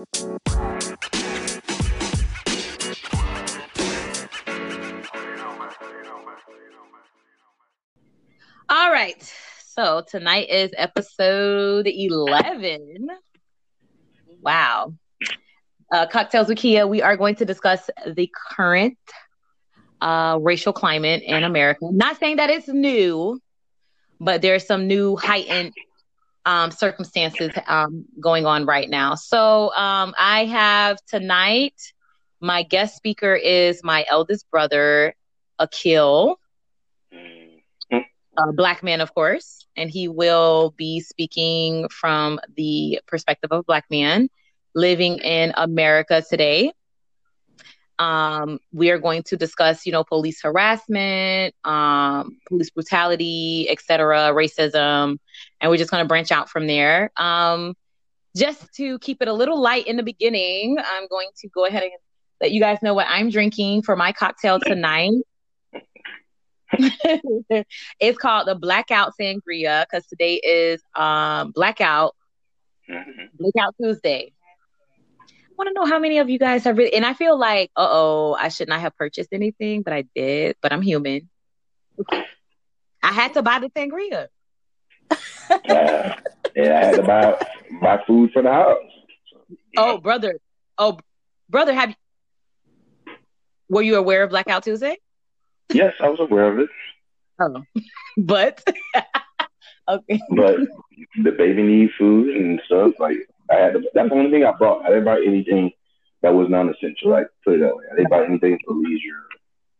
All right. So tonight is episode 11. Wow. Uh, Cocktails with Kia, we are going to discuss the current uh, racial climate in America. Not saying that it's new, but there's some new heightened um, circumstances um, going on right now. So um, I have tonight, my guest speaker is my eldest brother, Akil a black man, of course, and he will be speaking from the perspective of a black man living in America today. Um, we are going to discuss, you know, police harassment, um, police brutality, etc., racism, and we're just going to branch out from there. Um, just to keep it a little light in the beginning, I'm going to go ahead and let you guys know what I'm drinking for my cocktail tonight. it's called the Blackout Sangria because today is um, Blackout mm-hmm. Blackout Tuesday. I want to know how many of you guys have really, and I feel like, uh oh, I should not have purchased anything, but I did. But I'm human. I had to buy the sangria. Uh, yeah, I had to buy buy food for the house. Oh, brother. Oh, brother, have you, were you aware of Blackout Tuesday? Yes, I was aware of it. Oh, but okay. But the baby needs food and stuff. Like I had, to, that's the only thing I bought. I didn't buy anything that was non-essential. Like put it that way. I didn't buy anything for leisure.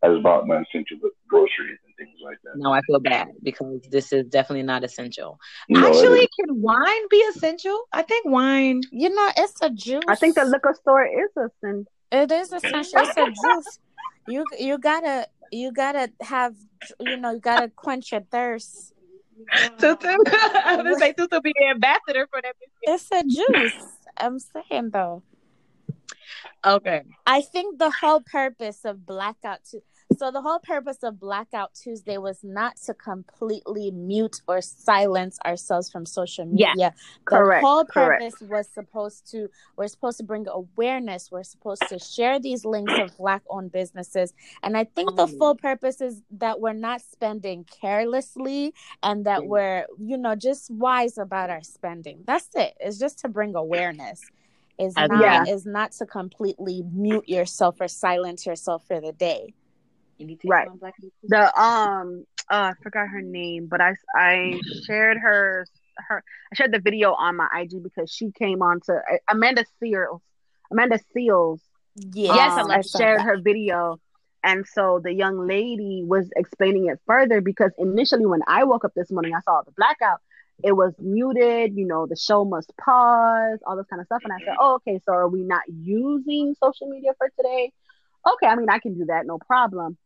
I just bought my essential groceries and things like that. No, I feel bad because this is definitely not essential. No, Actually, can wine be essential? I think wine. You know, it's a juice. I think the liquor store is essential. It is essential. It's a juice. You you gotta you gotta have you know you gotta quench your thirst. Tutu, I'm gonna say Tutu be the ambassador for that. It's a juice. I'm saying though. Okay. I think the whole purpose of blackout to so the whole purpose of Blackout Tuesday was not to completely mute or silence ourselves from social media. Yeah, the correct. whole purpose correct. was supposed to we're supposed to bring awareness. We're supposed to share these links of black owned businesses. And I think the full purpose is that we're not spending carelessly and that mm-hmm. we're, you know, just wise about our spending. That's it. It's just to bring awareness is not yeah. is not to completely mute yourself or silence yourself for the day right. The um uh, I forgot her name, but I I shared her her I shared the video on my IG because she came on to Amanda Seales. Amanda Seales. Yes, yes um, I shared her video. And so the young lady was explaining it further because initially when I woke up this morning, I saw the blackout. It was muted, you know, the show must pause, all this kind of stuff. And I said, oh, okay, so are we not using social media for today? Okay, I mean, I can do that, no problem.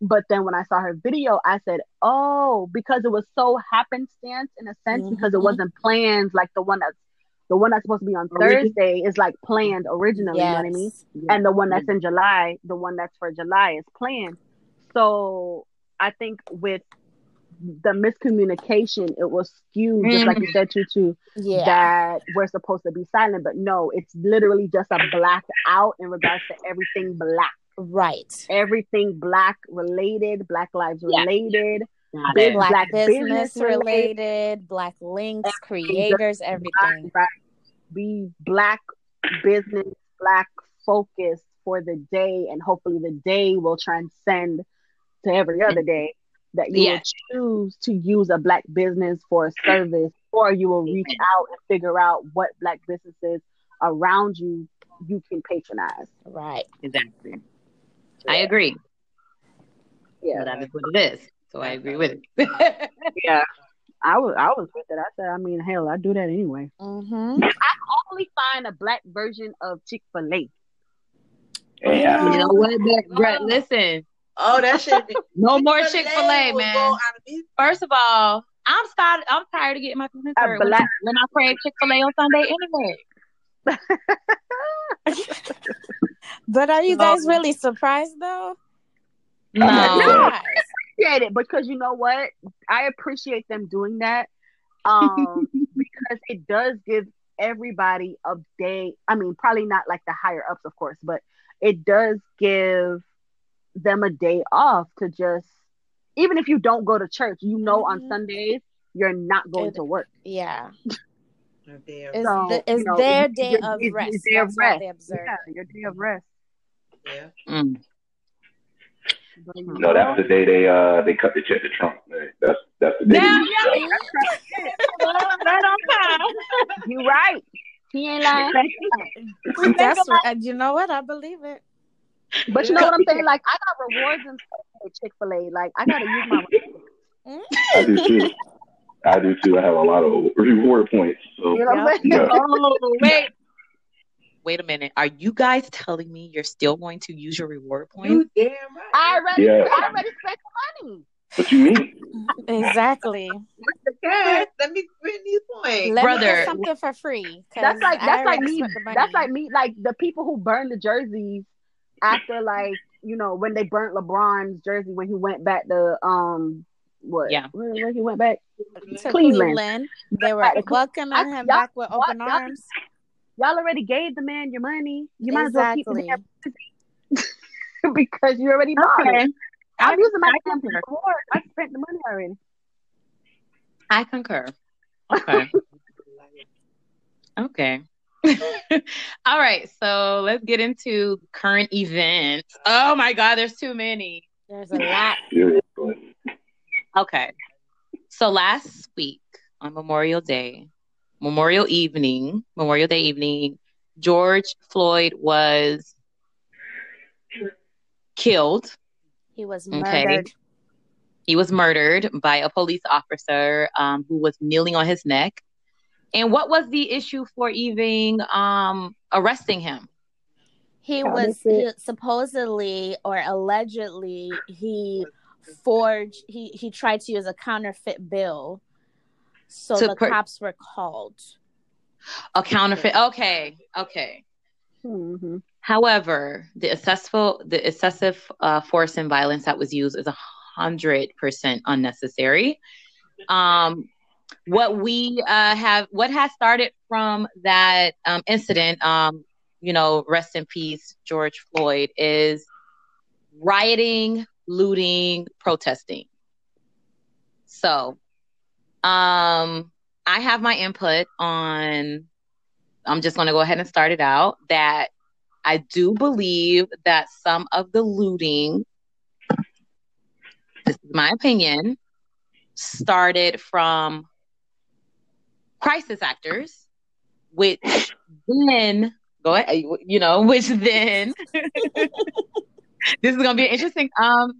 But then when I saw her video, I said, "Oh, because it was so happenstance in a sense, mm-hmm. because it wasn't planned like the one that's the one that's supposed to be on Thursday is like planned originally. Yes. You know what I mean? Yes. And the one that's in July, the one that's for July is planned. So I think with the miscommunication, it was skewed, mm-hmm. just like you mm-hmm. said, Tutu, yeah. that we're supposed to be silent. But no, it's literally just a black out in regards to everything black. Right. Everything black related, black lives related. Big black, black business, business related, related, black links, creators, everything. Black, be black business, black focused for the day, and hopefully the day will transcend to every other day. That you yeah. will choose to use a black business for a service, or you will reach out and figure out what black businesses around you you can patronize. Right. Exactly. I agree. Yeah, that is what it is. So I agree with it. yeah, I was I was with it. I said, I mean, hell, I do that anyway. Mm-hmm. I only find a black version of Chick Fil A. Yeah. You know what, Brett? Listen. Oh, that shit. no more Chick Fil A, man. First of all, I'm started. I'm tired of getting my feelings hurt when, when I crave Chick Fil A on Sunday anyway. But are you guys really surprised though? No. no. I appreciate it because you know what? I appreciate them doing that. Um, because it does give everybody a day. I mean, probably not like the higher ups, of course, but it does give them a day off to just, even if you don't go to church, you know, on Mhm. Sundays you're not going It- to work. Yeah. Right there. It's, So, the, it's you know, their it's- day it's- of it's rest. their That's what rest. they observe. Yeah, your day of rest. Yeah. Mm. No, that's the day they uh they cut the check to Trump. Man. That's that's the day. Damn, they- right on time. You right. He ain't lying. That's right. You know what? I believe it. But you know what I'm saying? Like I got rewards and Chick Fil A. Like I gotta use my. I do too. I do too. I have a lot of reward points. So You know what I'm saying? yeah. Oh, wait. Wait a minute. Are you guys telling me you're still going to use your reward points? You damn right. I already, Yeah. I already spent the money. What you mean? Exactly. the. Let me spend these points. Let me Brother. get something for free. That's like I that's like me. spent the money. That's like me. Like the people who burn the jerseys after like you know when they burnt LeBron's jersey when he went back to um what? Yeah. Where, where he went back? to Cleveland. Cleveland. They were Right. welcoming I- him y'all- back with open Y'all- arms. Y'all already gave the man your money. You might as well keep Exactly. the damn because you already bought Okay. it. I'm I- using my I damn concur. I spent the money already. I concur. Okay. okay. All right. So let's get into current events. Oh my God, there's too many. There's a lot. Seriously. Okay. So last week on Memorial Day, Memorial evening, Memorial Day evening, George Floyd was killed. He was Okay. murdered. He was murdered by a police officer um, who was kneeling on his neck. And what was the issue for even um, arresting him? He was he, supposedly or allegedly he forged. He he tried to use a counterfeit bill, so To the per- cops were called. A counterfeit. Okay, okay. Mm-hmm. However, the excessive the excessive uh, force and violence that was used is a hundred percent unnecessary. Um, what we uh, have, what has started from that um, incident, um, you know, rest in peace, George Floyd, is rioting, looting, protesting. So, um, I have my input on. I'm just going to go ahead and start it out that I do believe that some of the looting, this is my opinion, started from crisis actors, which then go ahead, you know, which then this is gonna be an interesting um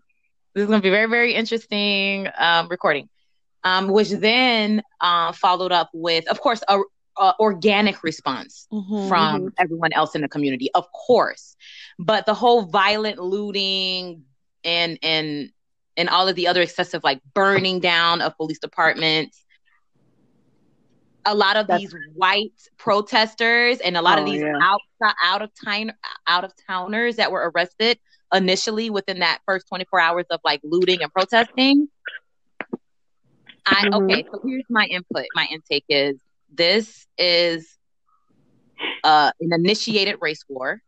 this is gonna be very, very interesting um recording. Um, which then uh, followed up with, of course, a, organic response Mhm. from everyone else in the community, of course. But the whole violent looting and and and all of the other excessive like burning down of police departments. A lot of That's- these white protesters and a lot of Oh, these yeah. out out of town out of towners that were arrested initially within that first 24 hours of like looting and protesting. I Mhm. okay, so here's my input. My intake is this is uh, an initiated race war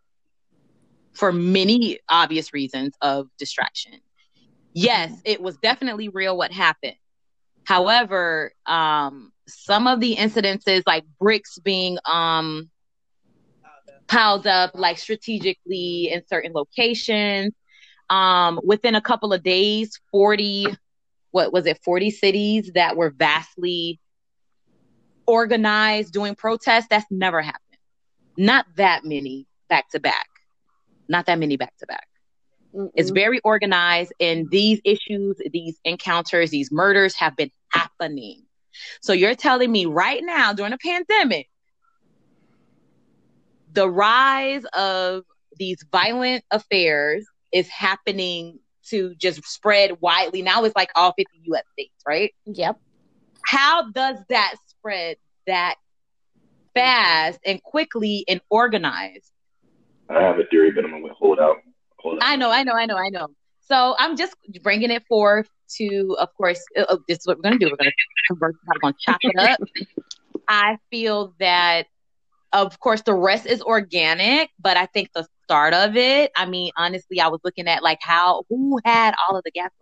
for many obvious reasons of distraction. Yes, it was definitely real what happened. However, um, some of the incidences, like bricks being um, piled up, like strategically in certain locations, um, within a couple of days, 40, what was it, 40 cities that were vastly organized doing protests, that's never happened. Not that many back to back. Not that many back to back. It's very organized, and these issues, these encounters, these murders have been happening. So you're telling me right now during a pandemic, the rise of these violent affairs is happening to just spread widely. Now it's like all 50 US states, right? Yep. How does that spread that fast and quickly and organized? I have a theory, but I'm gonna hold out. Hold out. I know, I know, I know, I know. So I'm just bringing it forth to, of course, uh, uh, this is what we're going to do. We're going to convert, we're going to chop it up. I feel that of course, the rest is organic, but I think the start of it, I mean, honestly, I was looking at like how who had all of the gasoline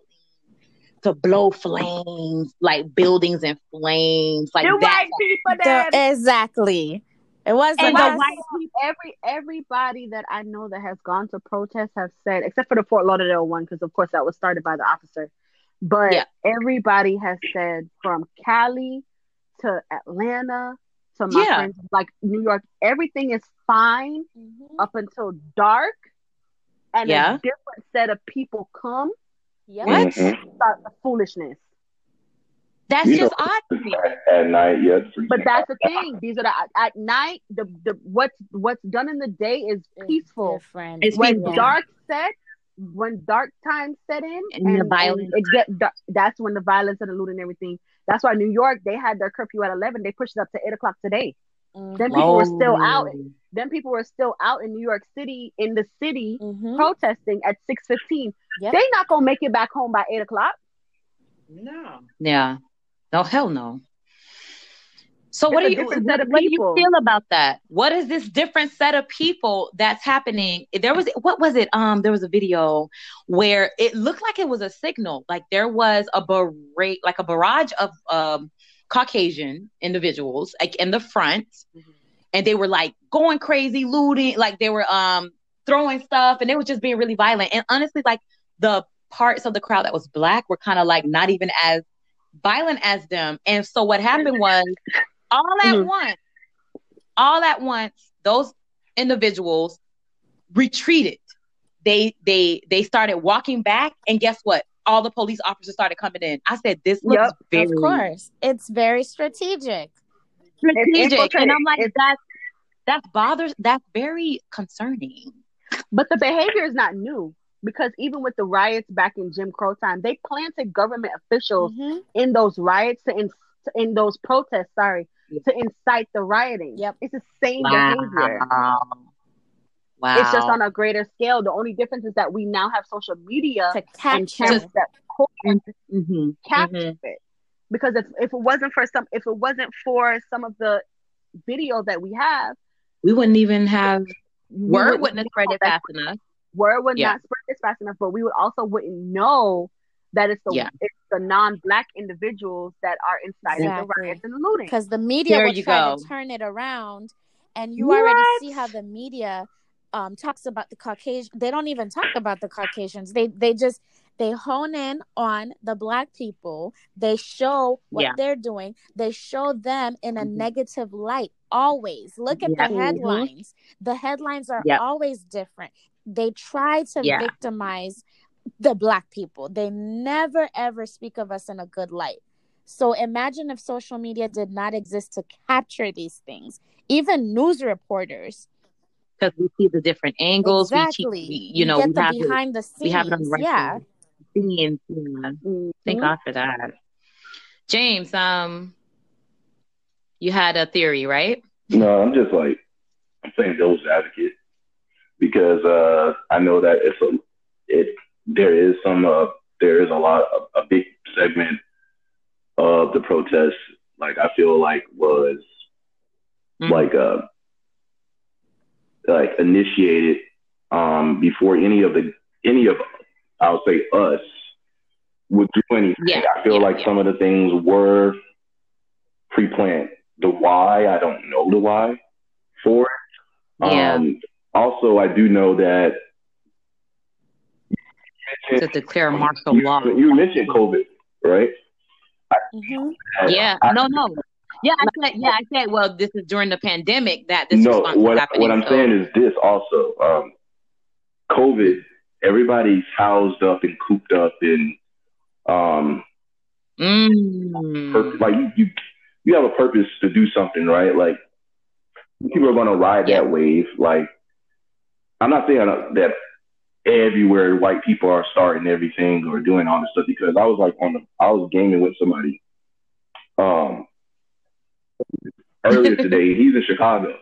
to blow flames, like buildings in flames, like The that. white people The- exactly. It wasn't And the best. white every everybody that I know that has gone to protest have said, except for the Fort Lauderdale one, because of course that was started by the officer. But Yeah. everybody has said from Cali to Atlanta to my Yeah. friends like New York, everything is fine Mhm. up until dark, and Yeah. a different set of people come Yep. What? Mhm. start the foolishness. That's You just know, odd to me. At, at night, yeah. it's But that's the thing; these are the at night. The the what's what's done in the day is It's peaceful. different. It's when peaceful. dark set, when dark times set in, And the violence. it get that's when the violence and the looting and everything. That's why New York they had their curfew at eleven. They pushed it up to eight o'clock today. Mhm. Then people were still out. Oh. Then people were still out in New York City in the city Mhm. protesting at six fifteen. Yep. They not gonna make it back home by eight o'clock. No. Yeah. No, hell no. So It's what do you what, set of what do you feel about that? What is this different set of people that's happening? There was what was it? Um, there was a video where it looked like it was a signal, like there was a barrage, like a barrage of um Caucasian individuals, like in the front, and they were like going crazy, looting, like they were um throwing stuff, and they were just being really violent. And honestly, like the parts of the crowd that was black were kind of like not even as violent as them. And so what happened was all at Mhm. once, all at once, those individuals retreated. They they they started walking back, and guess what? All the police officers started coming in. I said, "This looks Yep, very Of course. It's very strategic. strategic," and. I'm like, It's- "That's that's bothers. That's very concerning." But the behavior is not new because even with the riots back in Jim Crow time, they planted government officials Mhm. in those riots to in, in those protests. Sorry, Yeah. To incite the rioting. Yep. it's the same Wow, behavior. wow. It's just on a greater scale. The only difference is that we now have social media To and capture. cameras that Mhm, capture mhm. it. Because if, if it wasn't for some if it wasn't for some of the video that we have, We wouldn't even have word wouldn't have spread it fast enough. word would Yeah. not spread this fast enough, but we would also wouldn't know that it's the Yeah. it's the non-black individuals that are inciting the riots and the looting. because the media There will you try go. to turn it around and you already see how the media um talks about the caucasian they don't even talk about the caucasians they they just they hone in on the black people they show what Yeah. they're doing they show them in a Mhm. negative light always look at Yeah. the Mhm. headlines the headlines are Yep. always different they try to Yeah. victimize the black people they never ever speak of us in a good light so imagine if social media did not exist to capture these things. Even news reporters. because we see the different angles. exactly. We, keep, we you know, get we the have it, behind the scenes. we have it on record. Yeah. Scenes, yeah. Mhm. Thank God for that. James, um, you had a theory, right? No, I'm just like I'm saying devil's advocate because uh, I know that it's a it there is some uh, there is a lot a, a big segment of the protest like I feel like was Mhm. like uh like initiated um before any of the any of I'll say us would do anything. Yeah, I feel yeah, like yeah. some of the things were pre-planned. The why I don't know the why for it. Yeah. Um, also, I do know that to declare martial you, law. you mentioned COVID, right? hmm Yeah, I- no, no. Yeah, I said, yeah, I said, well, this is during the pandemic that this no, is what happening. what I'm so- saying is this also. Um, COVID, everybody's housed up and cooped up and um, Mm. pur- like you, you you have a purpose to do something, right? Like people are going to ride Yeah. that wave. Like I'm not saying that everywhere white people are starting everything or doing all this stuff because I was like on the I was gaming with somebody um earlier today. He's in Chicago.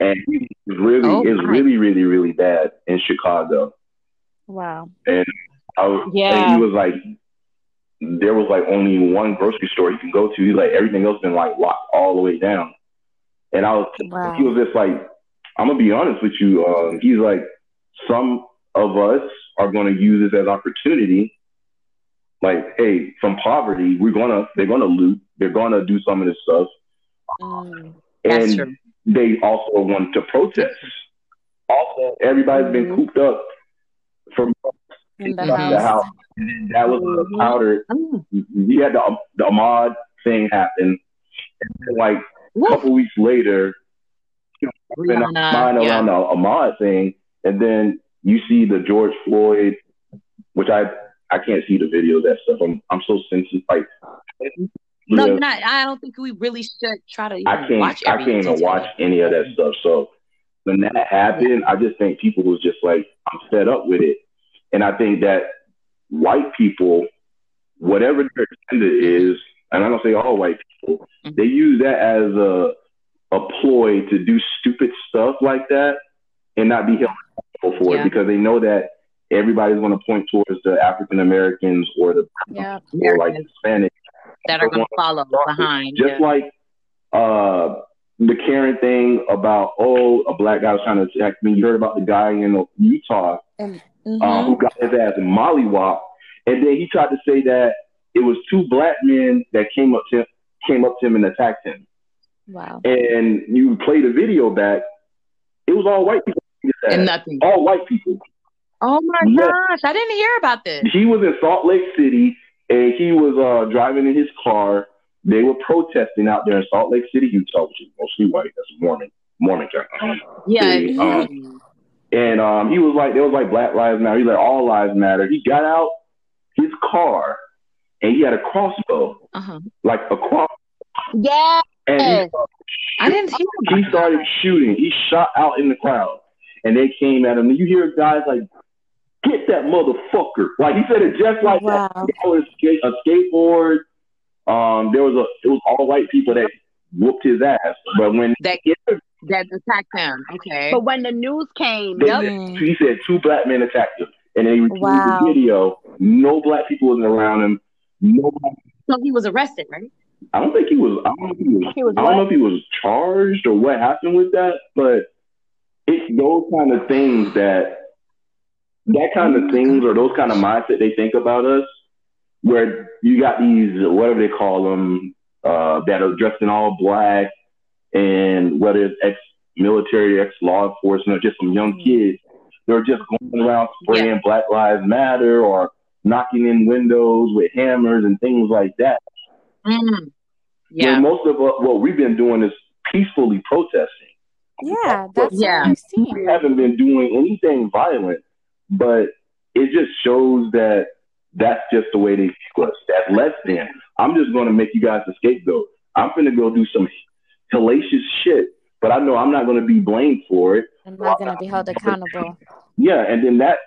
And he really Oh, is really, really, really bad in Chicago. Wow. I was, Yeah. and he was like, there was like only one grocery store you can go to. He's like, everything else been like locked all the way down. And I was, Wow. he was just like, I'm gonna be honest with you. Um, he's like, some of us are gonna use this as opportunity. Like, hey, from poverty, we're gonna, they're gonna loot, they're gonna do some of this stuff, Mm. And true. they also want to protest. Also, everybody's been Mhm. cooped up from In the the house. And that was Mhm. a powder. Mm. We had the the Ahmaud thing happen, and then, like a couple weeks later, been Breonna, mind yeah. around the Ahmaud thing, and then you see the George Floyd, which I I can't see the video of that stuff. I'm I'm so sensitive. Like, No, you're not. I don't think we really should try to I can't watch I can't even watch any of that stuff. So when that happened, I just think people was just like, I'm fed up with it, and I think that white people, whatever their agenda is, and I don't say all white people, Mhm. they use that as a a ploy to do stupid stuff like that and not be held accountable for Yeah. it because they know that everybody's going to point towards the African Americans or the Yeah. or like Hispanic that are going to follow behind. just yeah. like uh, the Karen thing about oh a black guy was trying to attack me. You heard about the guy in Utah uh, mhm. who got his ass mollywop, and then he tried to say that it was two black men that came up to came up to him and attacked him. Wow. And you play the video back, it was all white people. And nothing. All white people. Oh my Yeah. gosh, I didn't hear about this. He was in Salt Lake City and he was uh, driving in his car. They were protesting out there in Salt Lake City, Utah, which is mostly white. That's Mormon, Mormon town. Yeah, They, um, And um, he was like, there was like Black Lives Matter. He like all lives matter. He got out his car and he had a crossbow, uh-huh. like a cross, Yeah. and he, I didn't hear he started shooting. He shot out in the crowd, and they came at him. And you hear guys like, "Get that motherfucker!" Like he said it just like Wow. that. There was a, skate, a skateboard. Um, there was a it was all white people that whooped his ass. But when that. That attacked him. Okay. But when the news came, they Yep. he said two black men attacked him, and then he reviewed Wow. the video. No black people was around him. No, So he was arrested, right? I don't think he was. I don't know if he was. He was I don't know if he was charged or what happened with that, but it's those kind of things that that kind of things or those kind of mindset they think about us, where you got these whatever they call them uh, that are dressed in all black, and whether it's ex-military, ex-law enforcement, or just some young kids, they're just going around spraying Black Lives Matter or knocking in windows with hammers and things like that. Mm. Yeah. Yeah. most of what, what we've been doing is peacefully protesting. Yeah, that's Yeah. I've We haven't been doing anything violent, but it just shows that that's just the way they view us. That's less than. I'm just going to make you guys the scapegoat. I'm going to go do some hellacious shit, but I know I'm not going to be blamed for it. I'm not going to be held accountable. Yeah, and then that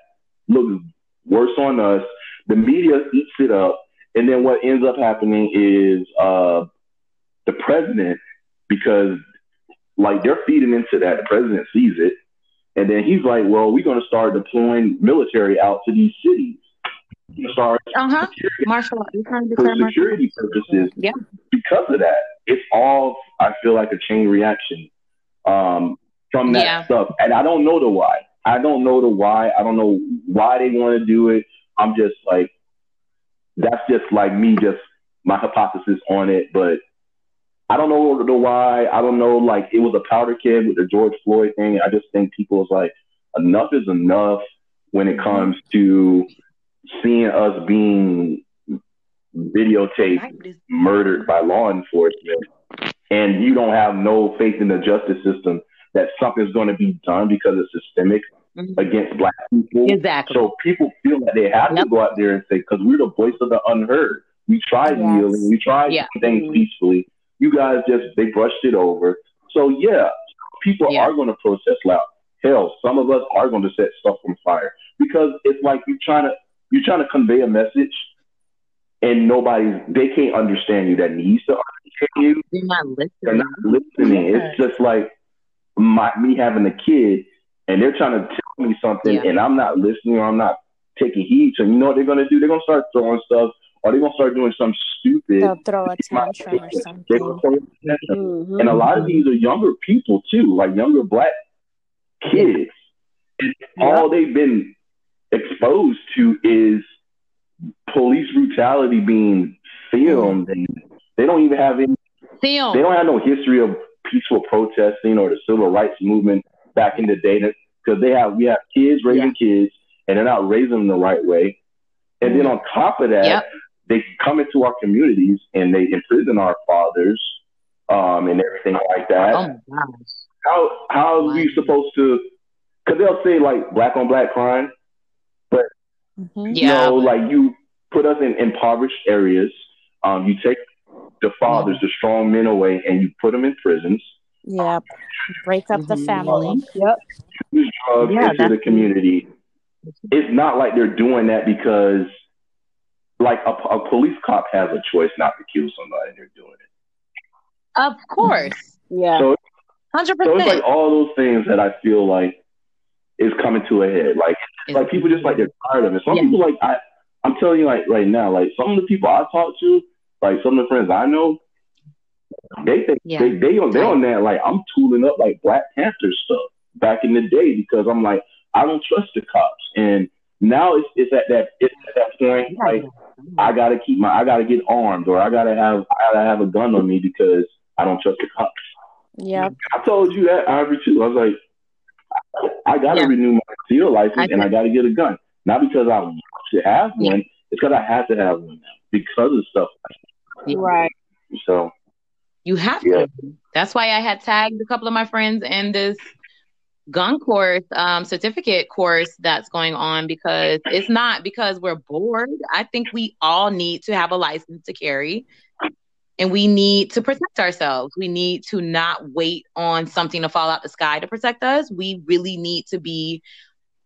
looks worse on us. The media eats it up, and then what ends up happening is uh, the president, because like they're feeding into that. The president sees it, and then he's like, "Well, we're going to start deploying military out to these cities. We're start Uh huh. security Martial law. You're trying to for security purposes Yeah. because of that. It's all I feel like a chain reaction um, from that Yeah. stuff, and I don't know the why. I don't know the why. I don't know why they want to do it. I'm just like, that's just like me, just my hypothesis on it. But I don't know the why. I don't know. Like it was a powder keg with the George Floyd thing. I just think people was like, enough is enough when it comes to seeing us being videotaped murdered by law enforcement and you don't have no faith in the justice system that something's going to be done because it's systemic Mhm. against black people. Exactly. So people feel that they have Yep. to go out there and say, because we're the voice of the unheard. We tried Yes. kneeling, we tried Yeah. things peacefully. You guys just they brushed it over. So yeah, people Yeah. are going to protest loud. Hell, some of us are going to set stuff on fire because it's like you're trying to you're trying to convey a message, and nobody's they can't understand you that needs to understand you. They're not listening. They're not listening. Yeah. It's just like my me having a kid, and they're trying to tell me something, Yeah. and I'm not listening or I'm not taking heed. So you know what they're gonna do? They're gonna start throwing stuff or they're gonna start doing some stupid. They'll throw a tantrum or something. gonna throw a tantrum. Mhm. And a lot of these are younger people too, like younger black kids. And all they've been exposed to is police brutality being filmed, and they don't even have any. Film. They don't have no history of peaceful protesting or the civil rights movement back in the day. Because they have, we have kids raising kids, and they're not raising them the right way. And then on top of that, Yep. They come into our communities and they imprison our fathers, um, and everything like that Oh my gosh. how how are we supposed to? Because they'll say like black on black crime. Mhm. You Yeah. know, like you put us in impoverished areas. Um, you take the fathers, the strong men away, and you put them in prisons. Yeah, Break up the Mhm. family. Yep. Use drugs Yeah, into the community. It's not like they're doing that because, like, a, a police cop has a choice not to kill somebody. and They're doing it. Of course. Yeah. So Hundred So it's percent. like all those things that I feel like is coming to a head. Like like people just like they're tired of it. Some Yeah. people like I I'm telling you like right now, like some of the people I talk to, like some of the friends I know, they think Yeah. they they on they on that like I'm tooling up like Black Panther stuff back in the day because I'm like I don't trust the cops and now it's it's at that it's at that point like I gotta keep my I gotta get armed or I gotta have I gotta have a gun on me because I don't trust the cops. Yeah, I told you that Ivory too. I was like, I got to Yeah. renew my steel license I and I got to get a gun. Not because I want to have Yeah. one. It's because I have to have one now because of stuff. Right. So You have Yeah. to. That's why I had tagged a couple of my friends in this gun course, um, certificate course that's going on because it's not because we're bored. I think we all need to have a license to carry and we need to protect ourselves. We need to not wait on something to fall out the sky to protect us. We really need to be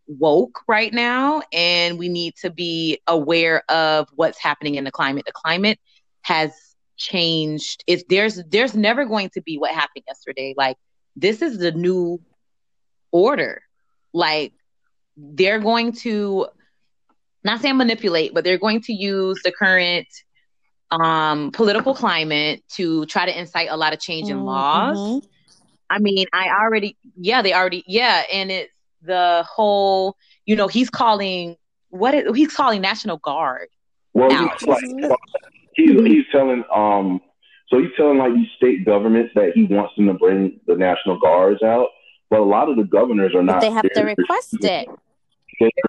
woke right now and we need to be aware of what's happening in the climate. The climate has changed. It's there's there's never going to be what happened yesterday. Like this is the new order. Like they're going to not say manipulate, but they're going to use the current um political climate to try to incite a lot of change in laws. Mhm. I mean, I already, yeah, they already, yeah, and it's the whole, you know, he's calling what is, he's calling National Guard. well, Ouch. he's like he's he's telling um so he's telling like these state governments that he wants them to bring the national guards out. But a lot of the governors are But not. they have to request it.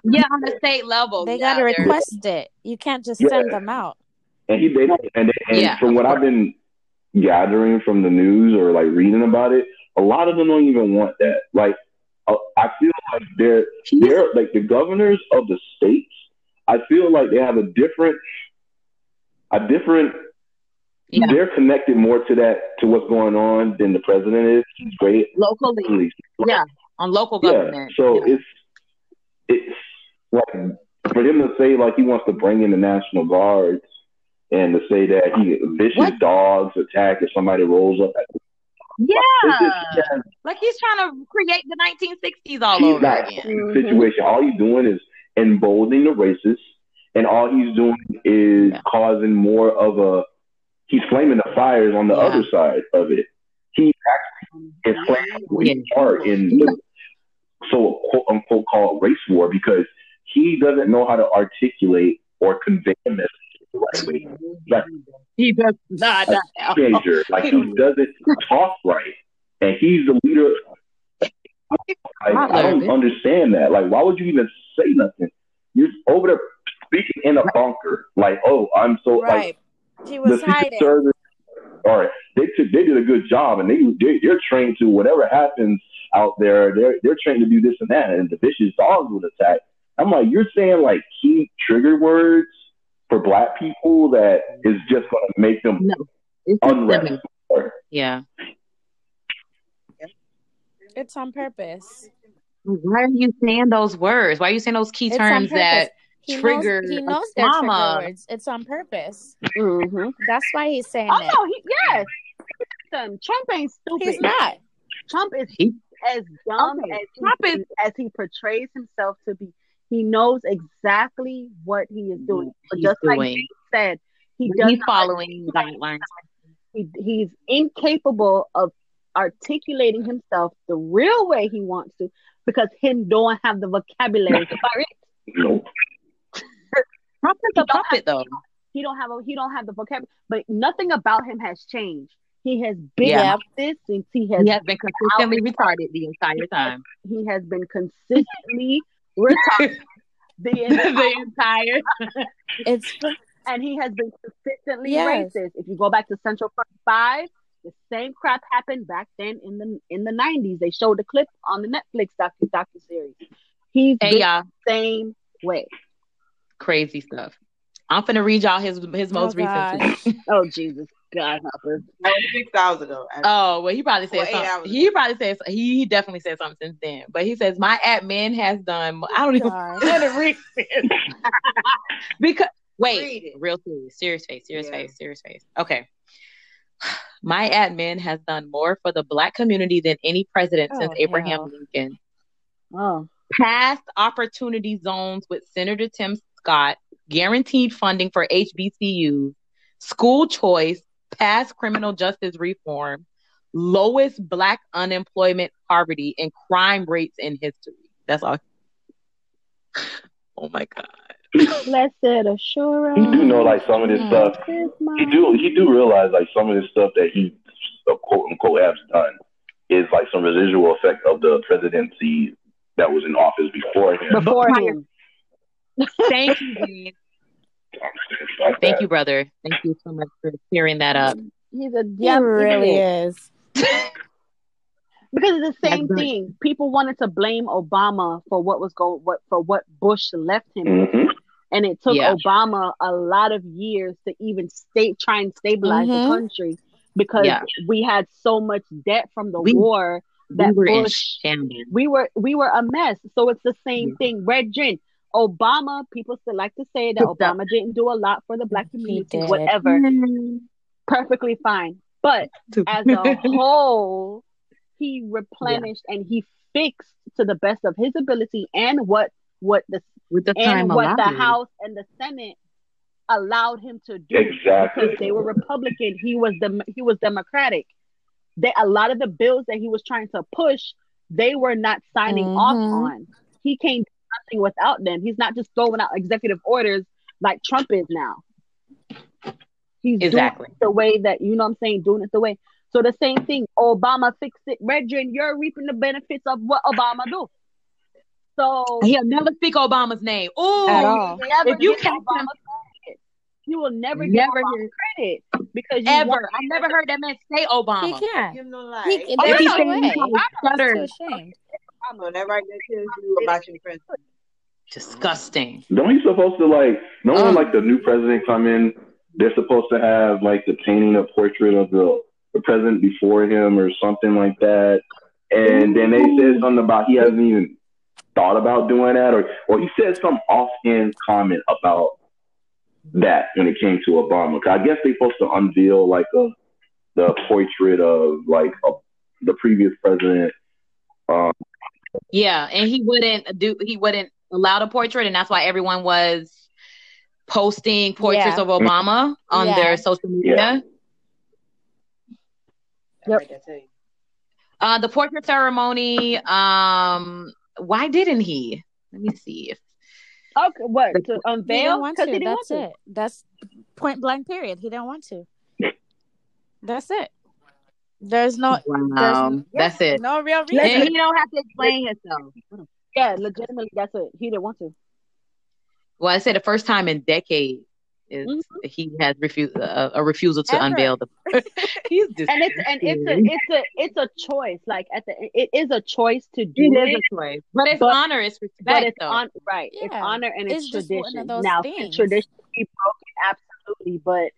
Yeah, on the state level, They yeah, got to they're- request it. You can't just Yeah. send them out. and he they don't and, and Yeah, from what I've been gathering from the news or like reading about it, a lot of them don't even want that. Like uh, I feel like they're they're like the governors of the states. I feel like they have a different a different. Yeah. They're connected more to that to what's going on than the president is. He's mm-hmm. great. locally, yeah, on local government. Yeah. So yeah. it's it's like for him to say like he wants to bring in the national guards and to say that he vicious What? dogs attack if somebody rolls up. At yeah, just- yeah, like he's trying to create the 1960s all he's over not again. in the situation. All he's doing is emboldening the racists, and all he's doing is Yeah. causing more of a. He's flaming the fires on the Yeah. other side of it. He actually is playing a Yeah. part in the so quote unquote called race war because he doesn't know how to articulate or convey a message the right way. Like He does not. a teenager, like he doesn't talk right, and he's the leader. Like, I don't understand that. Like, why would you even say nothing? You're over there speaking in a bunker. Like, oh, I'm so like Right. He the was Secret hiding. Service. All right, they took, they did a good job, and they, they they're trained to whatever happens out there. They're they're trained to do this and that, and the vicious dogs would attack. I'm like, you're saying like key trigger words for black people that is just going to make them No, it's unrest. Yeah. It's on purpose. Why are you saying those words? Why are you saying those key It's terms that He trigger knows. He knows their trauma? trigger words. It's on purpose. Mm-hmm. That's why he's saying Oh it. no, he, yes. Listen, Trump ain't stupid. He's not. Trump is He- as dumb Okay, as Trump he, is- as he portrays himself to be. He knows exactly what he is doing. He's just like doing. said he does He's not- following guidelines. he, he's incapable of articulating himself the real way he wants to because him don't have the vocabulary to it. Nope. Trump is a puppet, though. He don't have a he don't have the vocabulary, but nothing about him has changed. He has been Yeah. this since he has He has been consistently retarded the entire time. he has been consistently retarded the entire the entire. It's and he has been consistently Yes. racist. If you go back to Central Park Five, the same crap happened back then in the in the nineties. They showed the clip on the Netflix docu docu series. He's Hey, y'all. the same way. Crazy stuff. I'm finna read y'all his his oh, most Oh, recent tweet. Oh Jesus, God help us. That was six hours ago. Oh well, he probably said Well, something. He probably said he definitely said something since then. But he says my admin has done. I don't oh, even Gosh. want to read this because wait, Read real serious, serious face, serious Yeah. face, serious face. Okay. My admin has done more for the black community than any president oh, since Oh, Abraham hell. Lincoln. Oh, Passed opportunity zones with Senator Tim Scott, guaranteed funding for HBCUs, school choice, passed criminal justice reform, lowest black unemployment, poverty, and crime rates in history. That's all. Oh my God. blessed assurance. He do know like some of this Mm. stuff. He do he do realize like some of this stuff that he quote unquote has done is like some residual effect of the presidency that was in office before him. before him. Thank you, Dean. Like Thank that. you, brother. Thank you so much for clearing that up. He's a He really is. Because it's the same That's good. thing. People wanted to blame Obama for what was going what for what Bush left him. with. hmm And it took Yeah. Obama a lot of years to even state try and stabilize Mhm. the country because Yeah. we had so much debt from the We- war We that were Bush we were we were a mess. So it's the same Yeah. thing. Red Gin. Obama, people still like to say that Obama didn't do a lot for the black community, whatever. Perfectly fine. But as a whole, he replenished and he fixed to the best of his ability and what what the With the time and what the. House and the Senate allowed him to do Exactly. because they were Republican. He was the he was Democratic. They a lot of the bills that he was trying to push, they were not signing off Mhm. on. He can't do nothing without them. He's not just throwing out executive orders like Trump is now. He's Exactly. doing it the way that you know what I'm saying, doing it the way. So the same thing, Obama fixed it. Redrin, you're reaping the benefits of what Obama do. So He'll never speak Obama's name. Ooh, At all. never If you give catch him- You will never, give never Obama credit because you ever. want- I never heard that man say Obama. He can't. Give him oh, no lie. He, Oh, there's he no said way. he probably He's stuttered. too ashamed. Whenever I get tells you about your president. Disgusting. Don't he supposed to like? No Um, when like the new president come in, they're supposed to have like the painting a portrait of the the president before him or something like that. And then they said something about he hasn't even thought about doing that, or or he said some offhand comment about that when it came to Obama. 'Cause I guess they're supposed to unveil like a the portrait of like a, the previous president. Um, Yeah, and he wouldn't do. He wouldn't allow the portrait, and that's why everyone was posting portraits Yeah. of Obama on Yeah. their social media. Yeah. Yep. Like I tell you. Uh, the portrait ceremony. Um, why didn't he? Let me see. If, Okay, what to unveil? He didn't want to. he didn't That's want it. That's point blank. Period. He didn't want to. That's it. There's no. wow, there's that's it. No real reason. And he don't have to explain himself. Yeah, legitimately, that's it. He didn't want to. Well, I said the first time in decades is Mhm. he has refused uh, a refusal to Ever. unveil the. He's just And it's and it's a it's a it's a choice. Like at the it is a choice to do It it, is a choice, but it's But- honor, it's respect, but it's though. on right. It's honor and it's, It's just one of tradition. those Now, things. tradition be broken? Absolutely, but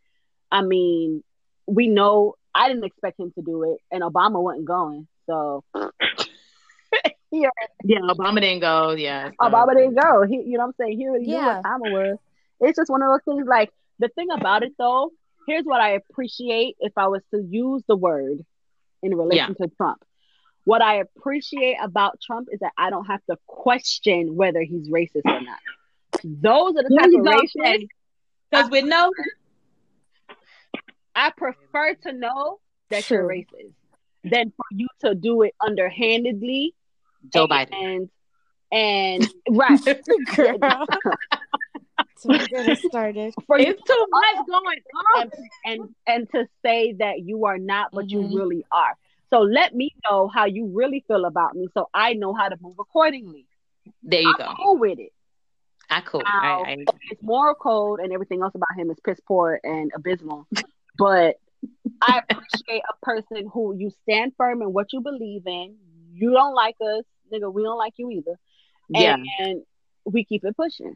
I mean, we know I didn't expect him to do it, and Obama wasn't going. So yeah, yeah, Obama didn't go. Yeah, so- Obama didn't go. He, you know what I'm saying? He already knew Yeah. what time it was. It's just one of those things. Like the thing about it, though, here's what I appreciate if I was to use the word in relation to Trump. What I appreciate about Trump is that I don't have to question whether he's racist or not. Those are the type of racists. Because with no, I prefer to know that True. you're racist than for you to do it underhandedly Joe Biden. and and right Girl. Don't get us started. for you It's too much going on. and, and and to say that you are not what Mhm. you really are. So let me know how you really feel about me, so I know how to move accordingly. There you I'm go. cool with it. I cool. Now, I, I, His moral code and everything else about him is piss poor and abysmal. But I appreciate a person who you stand firm in what you believe in. You don't like us, nigga. We don't like you either. yeah. And we keep it pushing.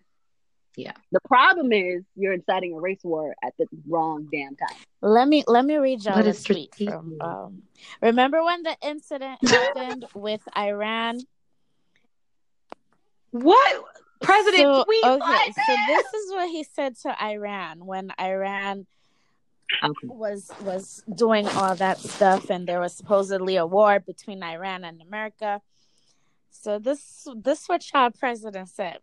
Yeah. The problem is you're inciting a race war at the wrong damn time. Let me let me read y'all But a tweet from um remember when the incident happened with Iran? What? President so, tweet okay, so this is what he said to Iran when Iran Okay. was was doing all that stuff and there was supposedly a war between Iran and America. So this this what our president said.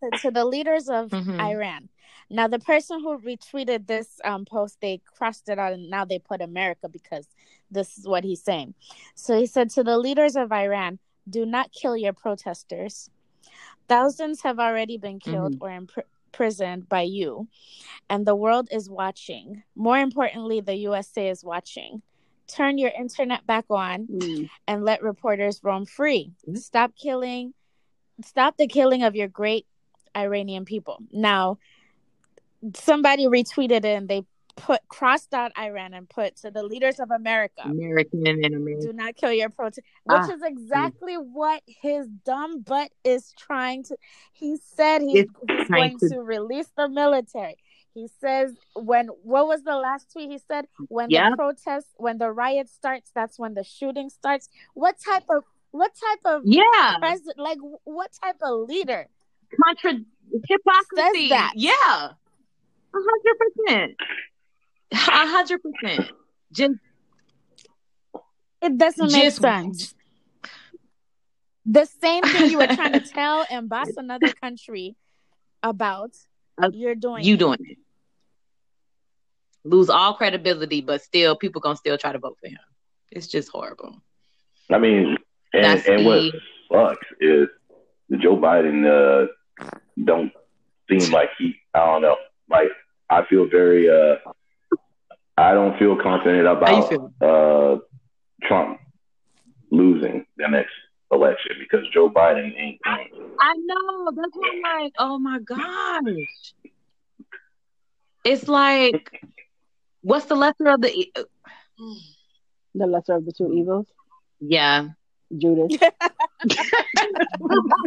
Said to the leaders of Mhm. Iran. Now the person who retweeted this um, post, they crossed it out and now they put America because this is what he's saying. So he said to the leaders of Iran, do not kill your protesters. Thousands have already been killed or imprisoned by you, and the world is watching. More importantly, the USA is watching. Turn your internet back on Mm. and let reporters roam free. Mhm. Stop killing, stop the killing of your great Iranian people. Now, somebody retweeted it and they put crossed out Iran and put to the leaders of America. American and American. Do not kill your protest, which Ah. is exactly what his dumb butt is trying to. He said It's he's going to- to release the military. He says when what was the last tweet he said when Yeah. the protest when the riot starts that's when the shooting starts. What type of what type of Yeah. president like what type of leader? Contra hypocrisy. Says that. Yeah. Hundred percent. A hundred percent. Just It doesn't make Just- sense. The same thing you were trying to tell and boss another country about, Uh, you're doing. you it. doing it. Lose all credibility, but still people gonna still try to vote for him. It's just horrible. I mean, and That's and what sucks is Joe Biden uh, don't seem like he. I don't know. Like I feel very. uh I don't feel confident about feel? uh Trump losing the next election because Joe Biden ain't. I know. That's why I'm like, oh my gosh. It's like, what's the lesser of the? e- The lesser of the two evils, Yeah. Judas.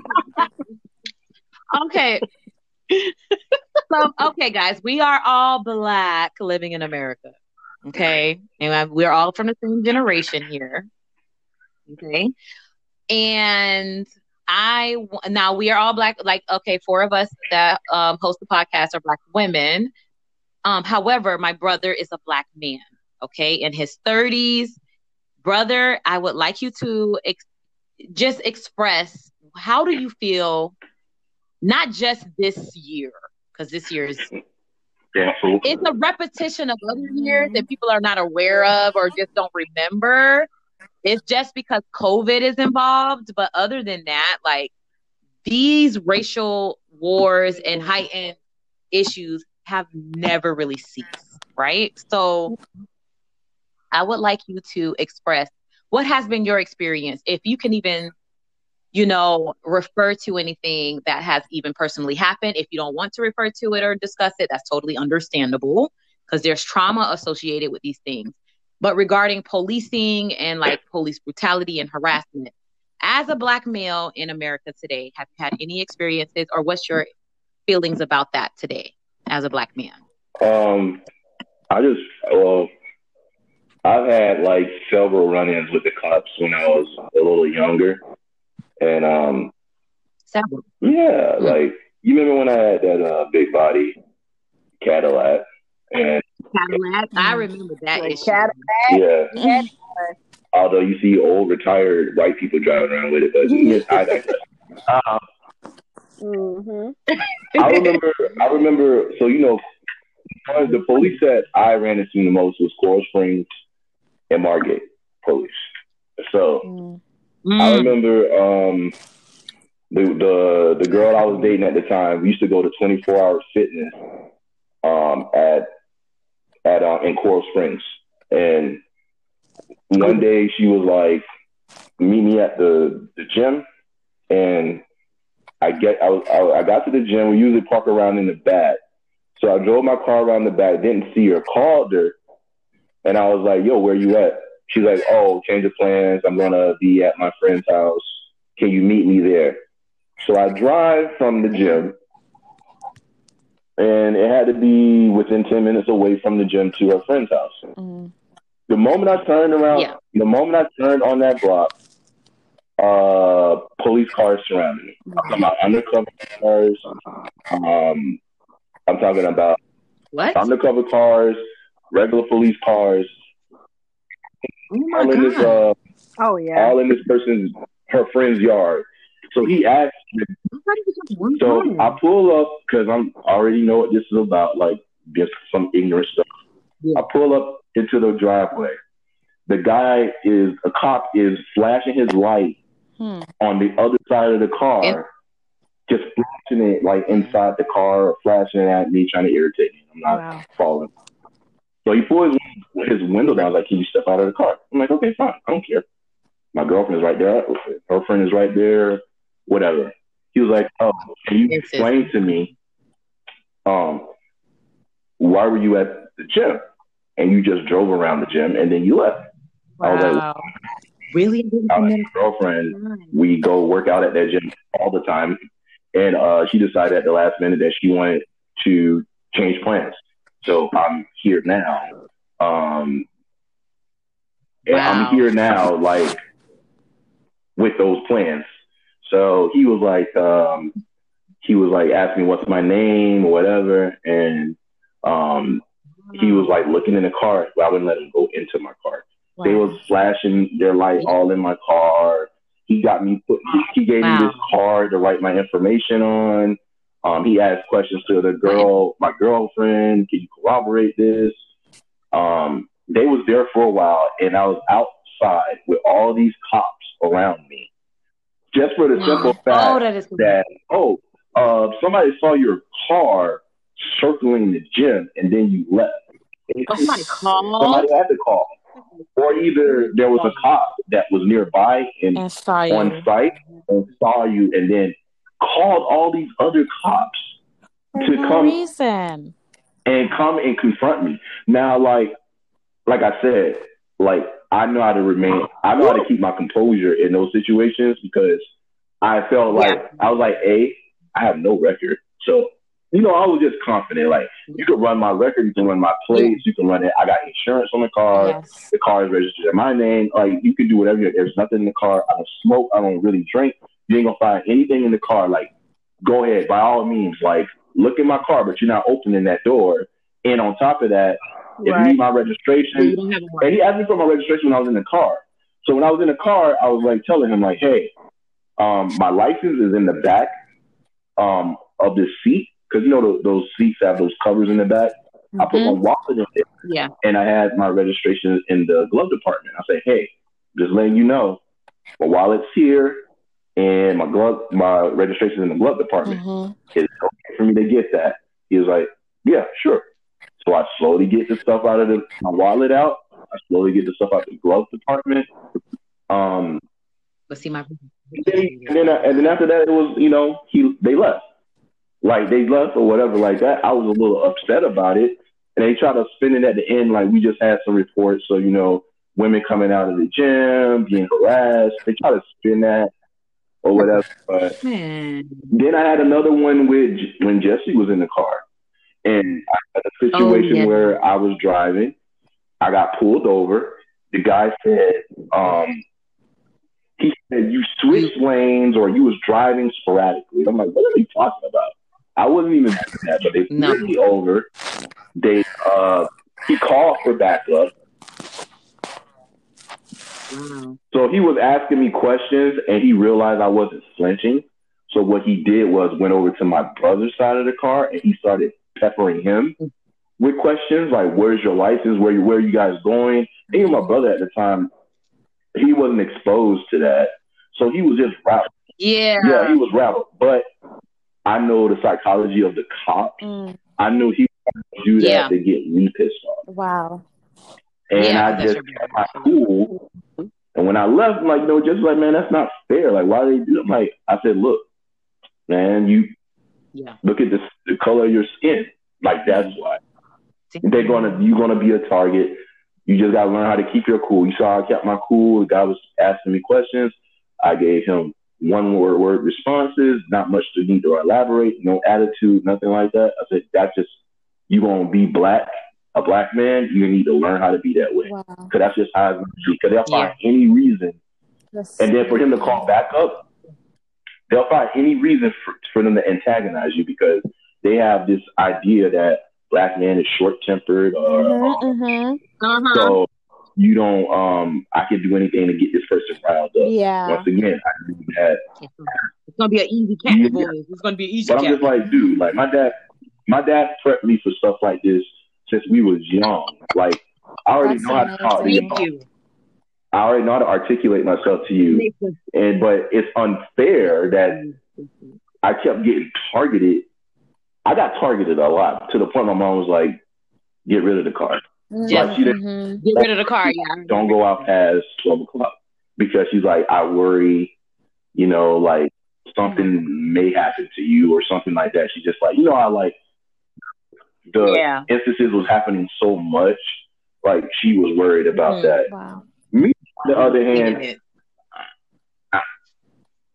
Okay. So, okay, guys, we are all black living in America. Okay. And we're all from the same generation here. Okay. And I, now we are all black, like, okay, four of us that um, host the podcast are black women. Um, however, my brother is a black man. Okay. In his 30s. Brother, I would like you to ex- just express how do you feel not just this year because this year is Canceled. it's a repetition of other years that people are not aware of or just don't remember it's just because covid is involved but other than that like these racial wars and heightened issues have never really ceased right so i would like you to express what has been your experience if you can even you know, refer to anything that has even personally happened. If you don't want to refer to it or discuss it, that's totally understandable because there's trauma associated with these things. But regarding policing and like police brutality and harassment, as a black male in America today, have you had any experiences or what's your feelings about that today as a black man? Um, I just well, I've had like several run-ins with the cops when I was a little younger, and um, Several. yeah, Mm. like you remember when I had that uh, big body Cadillac, and Cadillac. I Mm. remember that Like issue. Cadillac. yeah, Yeah. although you see old retired white people driving around with it, but yeah, I digress. Um, hmm I remember. I remember. So you know, one of the police that I ran into the most was Coral Springs and Margate police. So Mm. I remember um, the the the girl I was dating at the time. We used to go to Twenty Four Hour Fitness um, at at uh, in Coral Springs, and one day she was like, "Meet me at the the gym," and I get I was I, I got to the gym. We usually park around in the back, so I drove my car around the back. Didn't see her, called her, and I was like, "Yo, where you at?" She's like, "Oh, change of plans. I'm gonna be at my friend's house. Can you meet me there?" So I drive from the gym, and it had to be within ten minutes away from the gym to her friend's house. Mm. The moment I turned around, Yeah. the moment I turned on that block, uh, police cars surrounded me. I'm talking about undercover cars. Um, I'm talking about What? undercover cars, regular police cars, Oh my all in this uh, Oh yeah. all in this person's her friend's yard. So he asked me. Nobody was just one So time. I pull up because I'm already know what this is about, like just some ignorant stuff. Yeah. I pull up into the driveway. The guy is a cop is flashing his light Hmm. on the other side of the car, Yeah. just flashing it like inside the car, flashing it at me, trying to irritate me. I'm not Wow. falling. So he pulls his window down. I was like, "Can you step out of the car?" I'm like, "Okay, fine. I don't care." My girlfriend is right there. Her friend is right there. Whatever. He was like, "Oh, can you explain to me, um, why were you at the gym and you just drove around the gym and then you left?" I was like, Wow. Really? I was like, "My girlfriend we go work out at that gym all the time. And uh, she decided at the last minute that she wanted to change plans. So I'm here now. Um, and Wow. I'm here now, like with those plans. So he was like, um, he was like asking me what's my name or whatever, and um, he was like looking in the car. But I wouldn't let him go into my car. They Wow. was flashing their light all in my car. He got me put. He, he gave Wow. me this card to write my information on. Um, he asked questions to the girl, my girlfriend. Can you corroborate this? Um, they was there for a while, and I was outside with all these cops around me, just for the simple fact Oh, that is that oh, uh, somebody saw your car circling the gym, and then you left. Oh my god. somebody had to call, or either there was a cop that was nearby and And on site and saw you, and then called all these other cops For to no come reason. and come and confront me. Now, like, like I said, like I know how to remain. I know how to keep my composure in those situations because I felt like I was like, a, I have no record, so you know, I was just confident. Like, you can run my record, you can run my plates, you can run it. I got insurance on the car. Yes. The car is registered in my name. Like, you can do whatever. you There's nothing in the car. I don't smoke. I don't really drink. You ain't gonna find anything in the car. Like, go ahead, by all means. Like, look in my car, but you're not opening that door. And on top of that, if you need my registration, don't have a and he asked me for my registration when I was in the car. So when I was in the car, I was like telling him like, "Hey, um, my license is in the back um, of this seat because you know those, those seats have those covers in the back. I put my Mhm. wallet in there, Yeah. and I had my registration in the glove department. I say, "Hey, just letting you know, my wallet's here, and my glove, my registration in the glove department. Mhm. Is okay for me to get that?" He was like, "Yeah, sure." So I slowly get the stuff out of the, my wallet out. I slowly get the stuff out of the glove department. Um, Let's see my. and then, and then, and then after that, it was you know he they left, like they left or whatever like that. I was a little upset about it, and they tried to spin it at the end like we just had some reports. So you know, women coming out of the gym being harassed. They try to spin that or whatever. But Man. then I had another one with when Jesse was in the car, and I had a situation Oh, yeah. where I was driving. I got pulled over. The guy said, um, he said you switched lanes or you was driving sporadically. I'm like, what are they talking about? I wasn't even doing that, but they No. pulled me over. They uh, he called for backup. Wow. So he was asking me questions and he realized I wasn't flinching. So what he did was went over to my brother's side of the car and he started peppering him with questions like, "Where's your license? Where you, where are you guys going?" Even my brother at the time, he wasn't exposed to that, so he was just rattled. Yeah. Yeah, he was rattled. But I know the psychology of the cops. Mm, I knew he would do that Yeah. to get me pissed off, wow. And Yeah, I just kept my cool. And when I left, I'm like, no, just like, man, that's not fair. Like, why they do? I'm like, I said, look, man, you Yeah. look at the, the color of your skin. Like, that's why they're gonna you're gonna be a target. You just gotta learn how to keep your cool. You saw I kept my cool. The guy was asking me questions. I gave him one word word responses, not much to need to elaborate, no attitude, nothing like that. I said that's just you gonna be black, a black man. You need to learn how to be that way. Wow. Cause that's just how it's gonna be. Cause they'll find any reason, That's- and then for him to call back up, they'll find any reason for, for them to antagonize you because they have this idea that black man is short tempered or Mhm, mhm. Uh-huh. so you don't um I can do anything to get this person riled up. Yeah. Once again, I knew that It's gonna be an easy cat, Yeah. boys. It's gonna be an easy but I'm cat. just like, dude, like my dad my dad prepped me for stuff like this since we was young. Like I already That's know how to talk to you. Thank you. I already know how to articulate myself to you. And but it's unfair that I kept getting targeted. I got targeted a lot to the point my mom was like, "Get rid of the car. Yeah. Like she didn't Mhm. Get rid of the car, yeah. don't go out past twelve o'clock because she's like, I worry, you know, like something may happen to you or something like that. She's just like, you know, I like the Yeah. instances was happening so much, like she was worried about Mhm. that. Wow. On the other hand, It-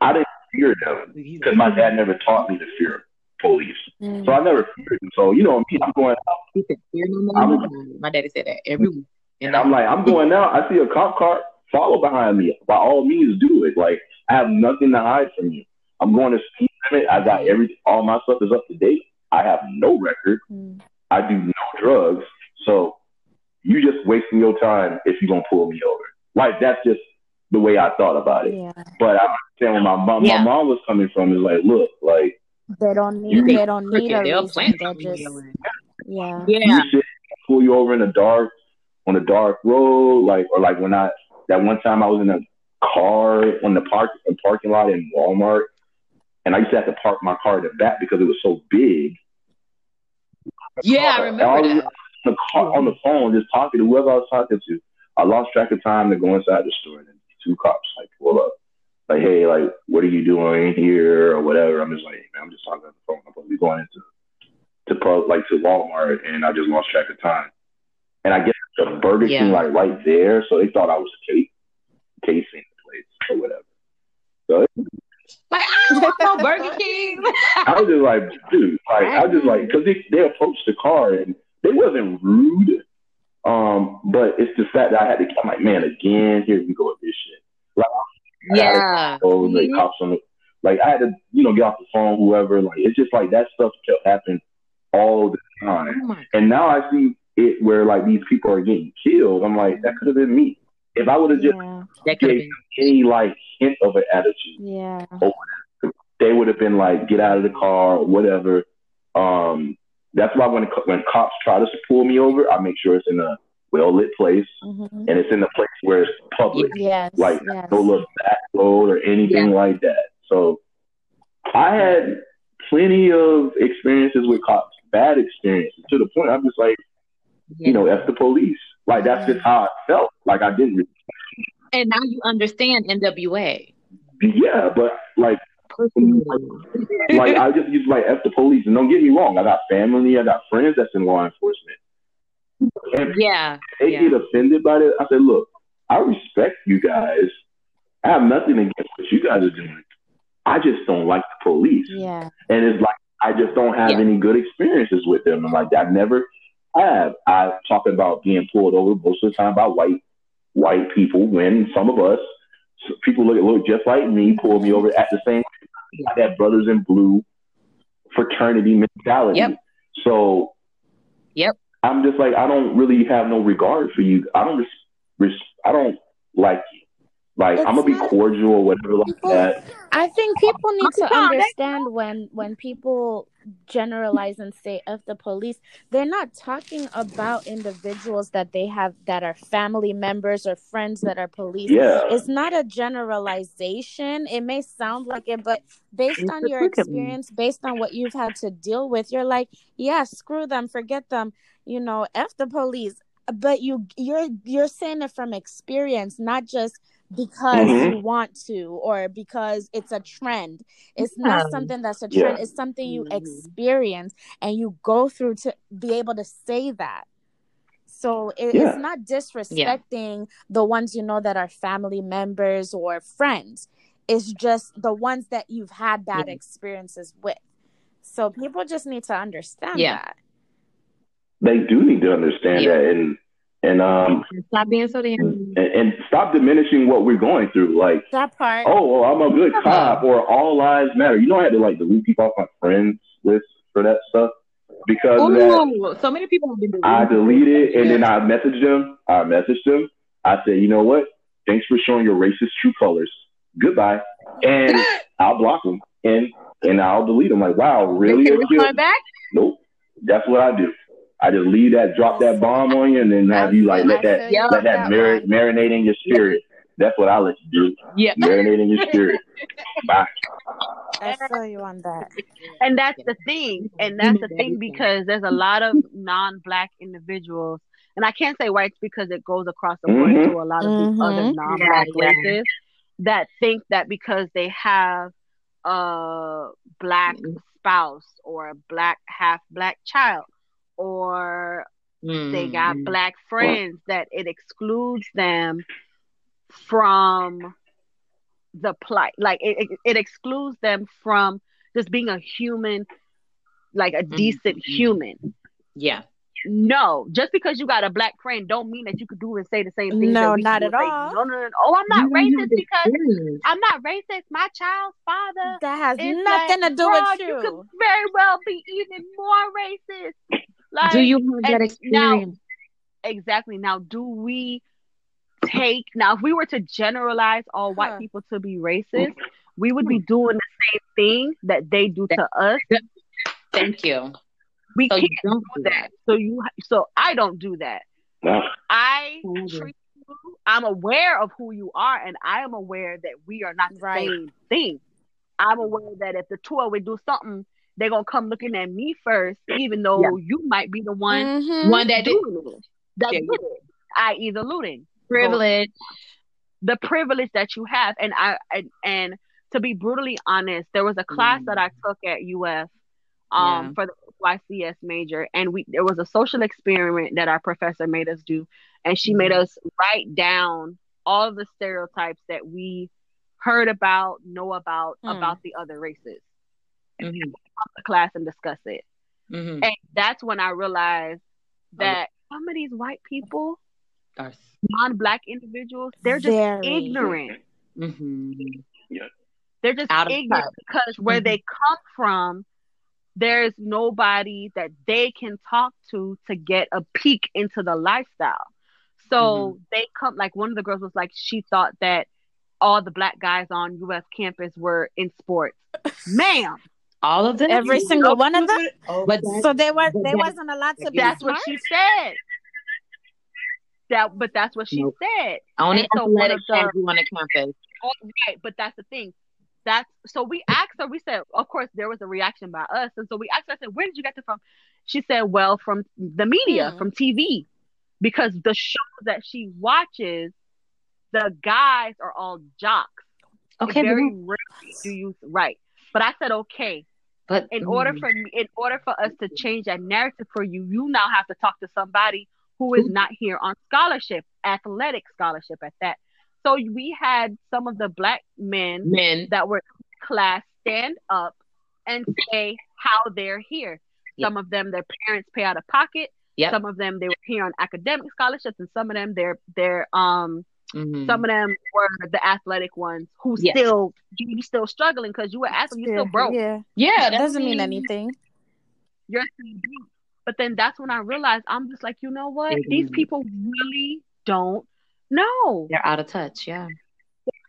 I didn't fear them because my dad never taught me to fear police, Mm. so I never feared them. So you know, me, I'm going out. He said, "Fear no man. My daddy said that every week. And I'm like, I'm going out. I see a cop car. Follow behind me. By all means, do it. Like I have nothing to hide from you. I'm going to speed limit. I got every. All my stuff is up to date. I have no record. Mm. I do no drugs. So you just wasting your time if you're gonna pull me over. Like that's just the way I thought about it. Yeah. But I understand where my mom, Yeah. my mom was coming from. Is like, look, like They don't need. can They don't need a They'll reason. plant They're just. Yeah. Yeah. you should pull you over in the dark on a dark road, like or like when I that one time I was in a car on the park a parking lot in Walmart, and I used to have to park my car in the back because it was so big. Yeah, I And remember was that. on the car on the phone, just talking to whoever I was talking to. I lost track of time to go inside the store, and then two cops like pull up, like, "Hey, like, what are you doing here or whatever?" I'm just like, hey, "Man, I'm just talking on the phone. I'm supposed to be going into to pub, like to Walmart, and I just lost track of time." And I guess the Burger King Yeah. like right there, so they thought I was case, casing the place or whatever. So it, Like, I don't want no Burger King. I was just like, dude, like I was just like, because they they approached the car and they wasn't rude, um, but it's the fact that I had to. I'm like, man, again, here we go with this shit. Like, I had to yeah. go, like cops on the, like I had to, you know, get off the phone, whoever. Like it's just like that stuff kept happening all the Oh time. my And now I see it where like these people are getting killed. I'm like, that could have been me if I would have just Yeah. That could have gave been. any like hint of an attitude. Yeah. They would have been like, get out of the car, whatever. Um, that's why when when cops try to pull me over, I make sure it's in a well lit place hmm and it's in a place where it's public. Yes. Like yes. no little back road or anything like that. So I had plenty of experiences with cops, bad experiences to the point I'm just like, you know, F the police. Like that's just how I felt. Like I didn't, really, And now you understand NWA. yeah, but like, like I just use like F the police. And don't get me wrong, I got family, I got friends that's in law enforcement. And yeah. they Yeah. get offended by it. I said, look, I respect you guys. I have nothing against what you guys are doing. I just don't like the police. Yeah. And it's like I just don't have Yeah. any good experiences with them. I'm like, I never have. I talk about being pulled over most of the time by white white people when some of us people look look just like me, pull me over at the same time. That brothers in blue fraternity mentality. Yep. So Yep. I'm just like I don't really have no regard for you. I don't res- res- I don't like you. Like It's I'm gonna be cordial or whatever like that. I think people need to Uncle Tom, they- understand when when people generalize and say of the police, they're not talking about individuals that they have that are family members or friends that are police. Yeah. It's not a generalization. It may sound like it, but based on your experience, based on what you've had to deal with, you're like, yeah, screw them, forget them, you know, F the police. But you you're you're saying it from experience, not just because Mhm. you want to or because it's a trend. It's not something that's a Yeah. trend. It's something you Mhm. experience and you go through to be able to say that. So it, Yeah. it's not disrespecting the ones you know that are family members or friends. It's just the ones that you've had bad Yeah. experiences with. So people just need to understand Yeah. that. They do need to understand Yeah. that and and um Stop being so damn. and, and stop diminishing what we're going through. Like, That part. oh, well, I'm a good cop or all lives matter. You know, I had to like delete people off my friends list for that stuff because of that. So many people have been I deleting deleted and then Yeah. I messaged them. I messaged them. I said, you know what? Thanks for showing your racist true colors. Goodbye. And I'll block them and and I'll delete them. Like, wow, really? Okay, You're we're cute? going back. Nope. That's what I do. I just leave that, drop that bomb on you, and then have you like let that feel you let on that mar- marinate in your spirit. That's what I let you do. Yeah. Marinate in your spirit. Bye. I feel you on that. And that's the thing. And that's the thing because there's a lot of non black individuals. And I can't say whites because it goes across the board Mhm. to a lot of these Mhm. other non black Yeah, yeah. races that think that because they have a black spouse or a black half black child or they got Mm. black friends that it excludes them from the plight like it, it, it excludes them from just being a human like a decent Mhm. human Yeah. no just because you got a black friend don't mean that you could do and say the same thing No, not at all. no no no oh i'm not You racist because experience. i'm not racist my child's father That has nothing like, to do with you you. could very well be even more racist like Do you have that and now- exactly. Now do we take now if we were to generalize all white Huh. people to be racist we would be doing the same thing that they do to us. Thank you. we So can't you don't do that. so you so i don't do that. No. i treat you i'm aware of who you are and i am aware that we are not the Right. same thing. I'm aware that if the two of we do something they're gonna come looking at me first even though you might be the one Mhm. One that did doing it that Yeah, did it i.e the looting privilege. the privilege that you have and i and, and to be brutally honest there was a class that i took at uf um Yeah. for the ycs major and we there was a social experiment that our professor made us do and she made Mhm. us write down all the stereotypes that we heard about know about Hmm. about the other races Mhm. the class and discuss it Mhm. and that's when i realized that some of these white people Are- non-black individuals they're just Very. ignorant Mhm. They're just Out of ignorant touch. because where they come from, there's nobody that they can talk to to get a peek into the lifestyle. So Mm-hmm. they come like one of the girls was like she thought that all the black guys on UF campus were in sports. Ma'am, All of them. Every single one of them. But So there was there wasn't allowed to be that's smart. what she said. That but that's what she Nope. said. only and so one athletic of the- kids you on the campus. Oh, right, but that's the thing. That's so we asked her. We said, of course, there was a reaction by us, and so we asked her. I said, "Where did you get this from?" She said, "Well, from the media, Hmm. from TV, because the shows that she watches, the guys are all jocks. Okay, very rarely do you right." But I said, "Okay, but in order mm, for me, in order for us to change that narrative for you, you now have to talk to somebody who is not here on scholarship, athletic scholarship at that. So we had some of the black men men, that were class stand up and say how they're here. Yep. Some of them their parents pay out of pocket. Yep. Some of them they were here on academic scholarships, and some of them they're they're um mhm. some of them were the athletic ones who Yes. still you still struggling because you were athlete, you still broke. Yeah, yeah, that doesn't mean anything. you're still broke. But then that's when I realized I'm just like, you know what? These Mhm. people really don't know. They're out of touch. Yeah,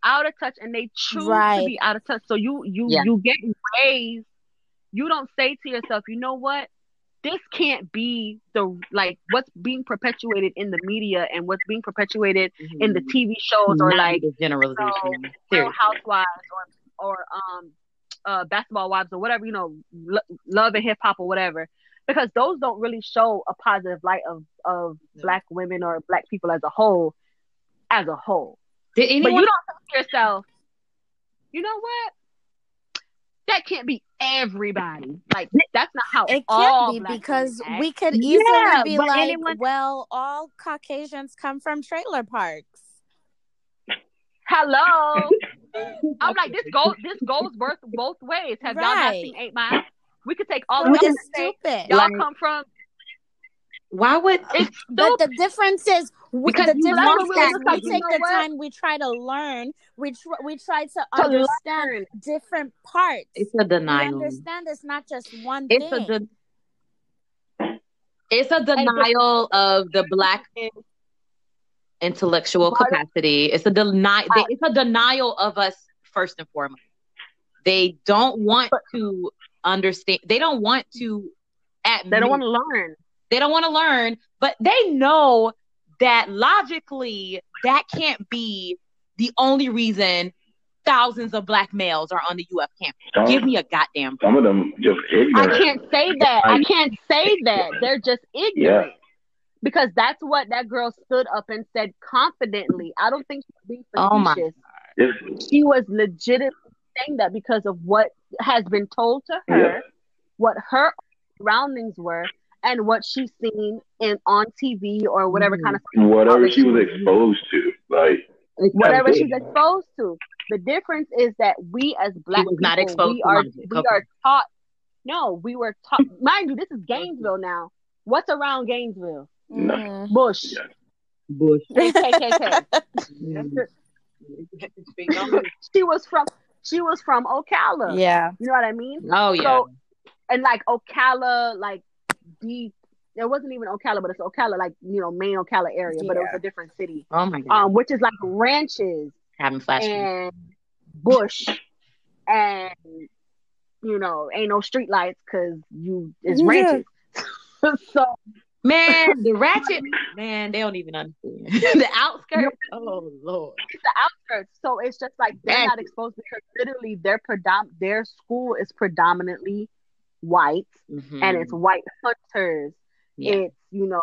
out of touch and they choose to be out of touch. So you you Yeah. you get raised. You don't say to yourself, you know what? This can't be the like what's being perpetuated in the media and what's being perpetuated in the TV shows or Not like this generalization. Real Seriously. Housewives or or um uh basketball wives or whatever you know lo- love and hip hop or whatever because those don't really show a positive light of of black women or black people as a whole as a whole Did but anyone? you don't think to yourself you know what that can't be everybody. Like that's not how It all can't be black because we could easily Yeah, be like, anyone- well, all Caucasians come from trailer parks. hello? I'm like this goes this goes both both ways. Have y'all not seen eight miles we could take all So of y'all it's and say stupid. y'all Like- come from Why would? it's But the difference is, we, Because the you difference love is that, we take the what? time, we try to learn, we tr- we try to, To understand learn. different parts. It's a we denial. understand it's not just one It's thing. a de- it's a denial of the black intellectual capacity. It's a deny. I- It's a denial of us first and foremost. They don't want to understand. They don't want to. Admit, They don't want to learn. They don't want to learn, but they know that logically that can't be the only reason thousands of black males are on the UF campus. Some, Give me a goddamn. some of them just ignorant. I can't say that. I I- can't say that. They're just ignorant. Yeah. Because that's what that girl stood up and said confidently. I don't think she was being Oh my She was legitimately saying that because of what has been told to her, Yeah. what her surroundings were, and what she's seen in on TV or whatever Mhm. kind of whatever she was exposed to. Like, whatever That's it. she's exposed to. The difference is that we as black was not people, exposed we are we Okay. are taught. No, we were taught. mind you, this is Gainesville now. What's around Gainesville? No. Mhm. Bush Yeah. Bush. KKK. She was from she was from Ocala. Yeah. You know what I mean? Oh yeah. So and like Ocala, like deep. It wasn't even Ocala, but it's Ocala, like you know, main Ocala area, but it was a different city. oh my god. Um, which is like ranches Having flash and bush and you know ain't no street lights because you it's Yeah. ranches so Man, the ratchet man, they don't even understand. the outskirts. Oh lord. it's the outskirts so it's just like they're not exposed because literally their predom- their school is predominantly white Mhm. and it's white hunters yeah. it's you know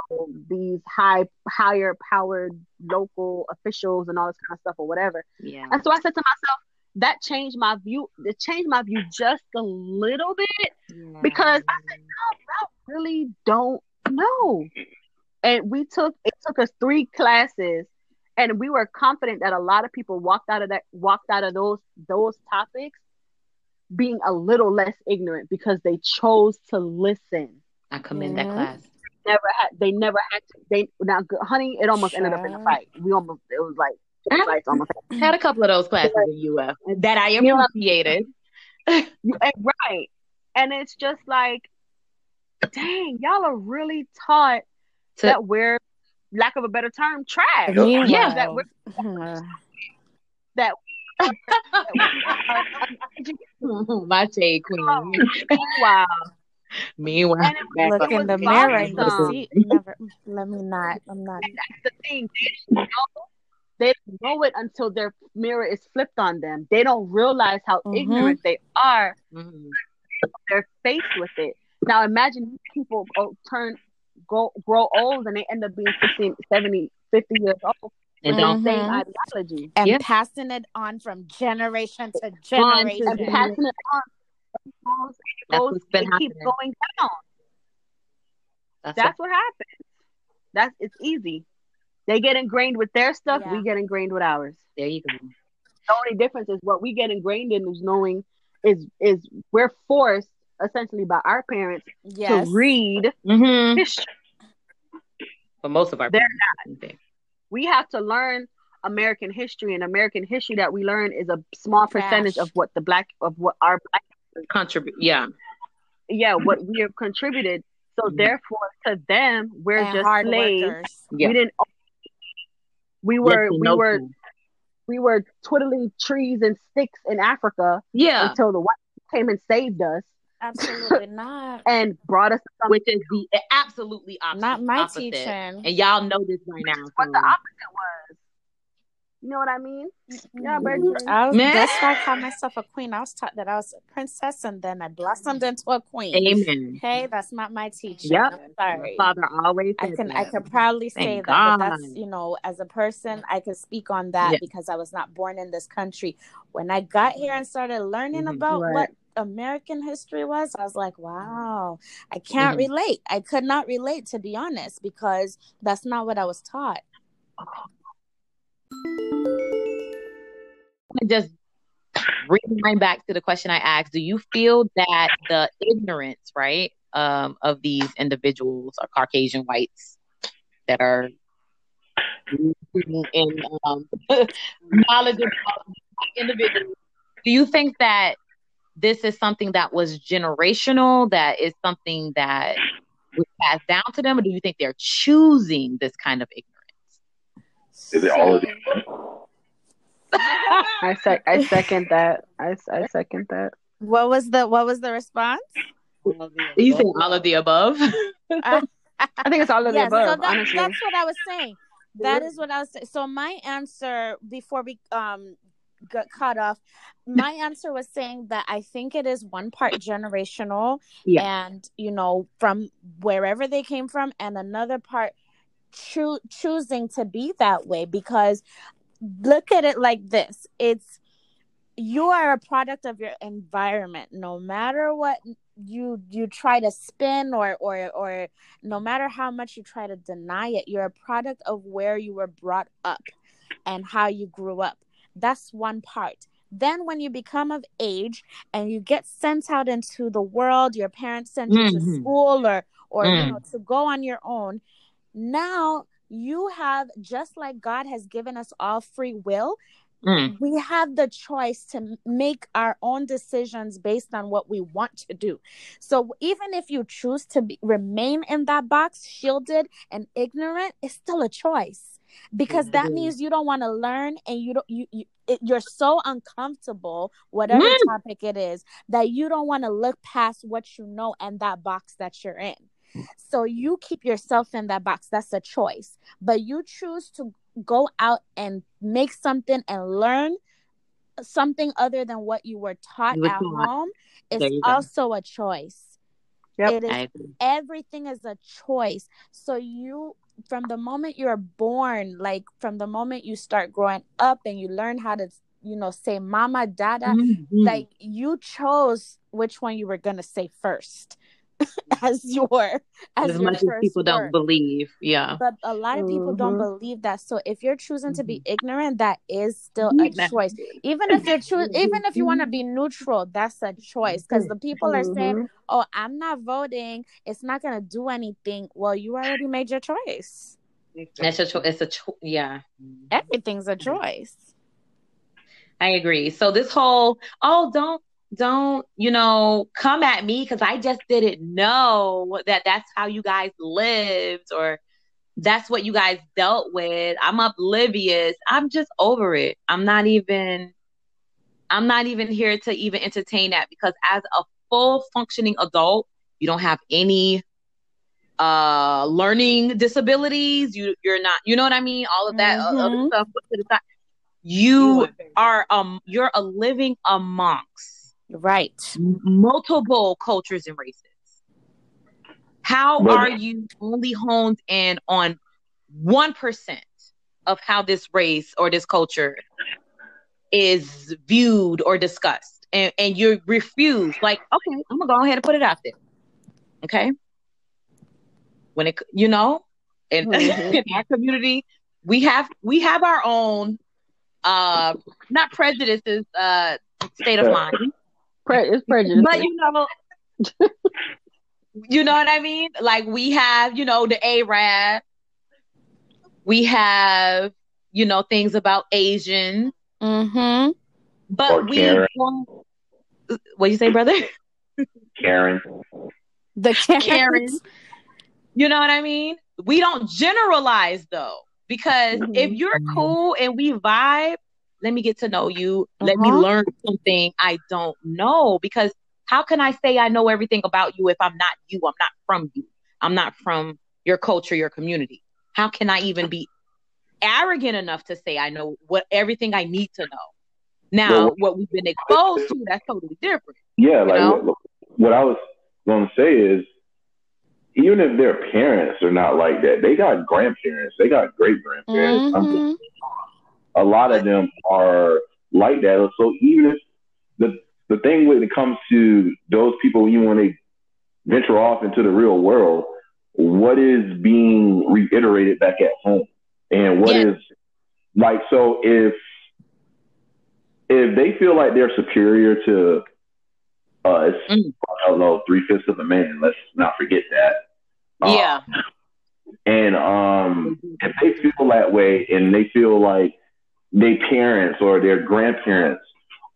these high higher powered local officials and all this kind of stuff or whatever yeah. and so i said to myself that changed my view it changed my view just a little bit because I said, no, I really don't know. And we took it took us three classes, and we were confident that a lot of people walked out of that walked out of those those topics being a little less ignorant because they chose to listen. I commend that Mhm. class. Never had they never had to they now honey it almost ended up in a fight. We almost it was like fights almost Had a couple of those classes in UF that I You know appreciated. You- and- right. And it's just like, dang, y'all are really taught To- that we're, lack of a better term, trash. Yep. Yeah. That we're, that we are My shade queen. wow. Meanwhile, And Look in the mirror and see. Never. Let me not. I'm not. That's the thing. They don't know, they don't know it until their mirror is flipped on them. They don't realize how Mhm. ignorant they are. Mhm. They're faced with it. Now imagine people go, turn, go, grow old and they end up being 60, 70, 50 years old. And with don't the same Mhm. ideology. And Yeah. passing it on from generation to On to generation. and passing it on. It goes, it, That's goes, what's been it keeps going down. That's, That's what happens. That's it's easy. They get ingrained with their stuff. Yeah. We get ingrained with ours. there you go. The only difference is what we get ingrained in is knowing is is we're forced essentially by our parents Yes. to read Mm-hmm. history. But most of our They're not. We have to learn American history, and American history that we learn is a small Trash. percentage of what the black of what our black Contribute. Yeah. yeah what we have contributed. So Mhm. therefore, to them, we're and just hard slaves. workers. Yeah. We didn't. We were Yes we no were to. we were twiddling trees and sticks in Africa Yeah, until the white came and saved us Absolutely not. and brought us to something which is the absolutely opposite. Not my opposite. teaching. And y'all know this by now. what the opposite was. You know what I mean? Yeah, Bertrand. I was, Man. that's why I called myself a queen. I was taught that I was a princess and then I blossomed into a queen. Amen. Okay, that's not my teaching. Yep. I'm sorry. My father always I can that. I can proudly say Thank that, but that's you know, as a person, I can speak on that Yeah. because I was not born in this country. When I got here and started learning Mhm. about Right. what American history was, I was like, wow, I can't Mhm. relate. I could not relate to be honest because that's not what I was taught. I just rewind back to the question I asked. Do you feel that the ignorance, right, um, of these individuals or Caucasian whites that are in um, knowledge of individuals, do you think that this is something that was generational, that is something that was passed down to them, or do you think they're choosing this kind of ignorance? Is it all of So- it? I sec- I second that. I, I second that. What was the what was the response? You say all of the above? I think it's all of the Yes, so that, honestly, that's what I was saying. That is what I was saying. So my answer before we um got cut off, my answer was saying that I think it is one part generational Yeah. and you know from wherever they came from, and another part choo- choosing to be that way because look at it like this: it's you are a product of your environment. No matter what you you try to spin or or or no matter how much you try to deny it you're a product of where you were brought up and how you grew up that's one part then when you become of age and you get sent out into the world your parents send you to Mhm. school or or you Mm. know to go on your own now you have just like god has given us all free will Mm. we have the choice to make our own decisions based on what we want to do. So even if you choose to be, remain in that box, shielded and ignorant, it's still a choice because that Mhm. means you don't want to learn and you don't you, you it, you're so uncomfortable whatever Mm. topic it is that you don't want to look past what you know and that box that you're in so you keep yourself in that box that's a choice but you choose to go out and make something and learn something other than what you were taught You at taught. home is you go. also a choice Yep. it is everything is a choice so you from the moment you're born like from the moment you start growing up and you learn how to you know say mama dada Mhm. like you chose which one you were gonna say first as your as, as your much as first people don't believe. Yeah. but a lot of people don't Mhm. believe that so if you're choosing to Mm-hmm. be ignorant that is still a choice even if you're choo- even if you want to be neutral that's a choice because the people are saying Mhm. oh i'm not voting it's not going to do anything well you already made your choice It's a choice it's a cho- yeah. everything's a choice I agree. So this whole oh don't don't you know come at me because I just didn't know that that's how you guys lived or that's what you guys dealt with. I'm oblivious. I'm just over it. I'm not even I'm not even here to even entertain that because as a full functioning adult, you don't have any uh learning disabilities. You you're not you know what I mean? All of that uh, other Mhm. stuff put to the side. You are um you're a living amongst right multiple cultures and races. How But- are you only honed in on one percent of how this race or this culture is viewed or discussed, and and you refuse? Like, okay, I'm gonna go ahead and put it out there. Okay, when it you know, in, Mhm. in our community, we have we have our own uh not prejudices uh state of mind Pre- it's prejudice. but you know you know what i mean like we have you know the arab we have you know things about asian mm-hmm but Or we Karen. don't what you say brother Karen. the Karens. Karen. you know what i mean we don't generalize though because Mhm. if you're cool and we vibe let me get to know you. Let me Uh-huh. learn something I don't know. Because how can I say I know everything about you if I'm not you? I'm not from you. I'm not from your culture, your community. How can I even be arrogant enough to say I know what everything I need to know? Now, Well, what we've been exposed to, that's totally different. Yeah, like what, what I was going to say is, even if their parents are not like that, they got grandparents, they got great grandparents. Mhm. A lot of them are like that. So even if the the thing when it comes to those people, even when they venture off into the real world, what is being reiterated back at home, and what is Yes. like so if if they feel like they're superior to us, Mm. I don't know, three fifths of a man. Let's not forget that. Uh, yeah. And um, if they feel that way, and they feel like their parents or their grandparents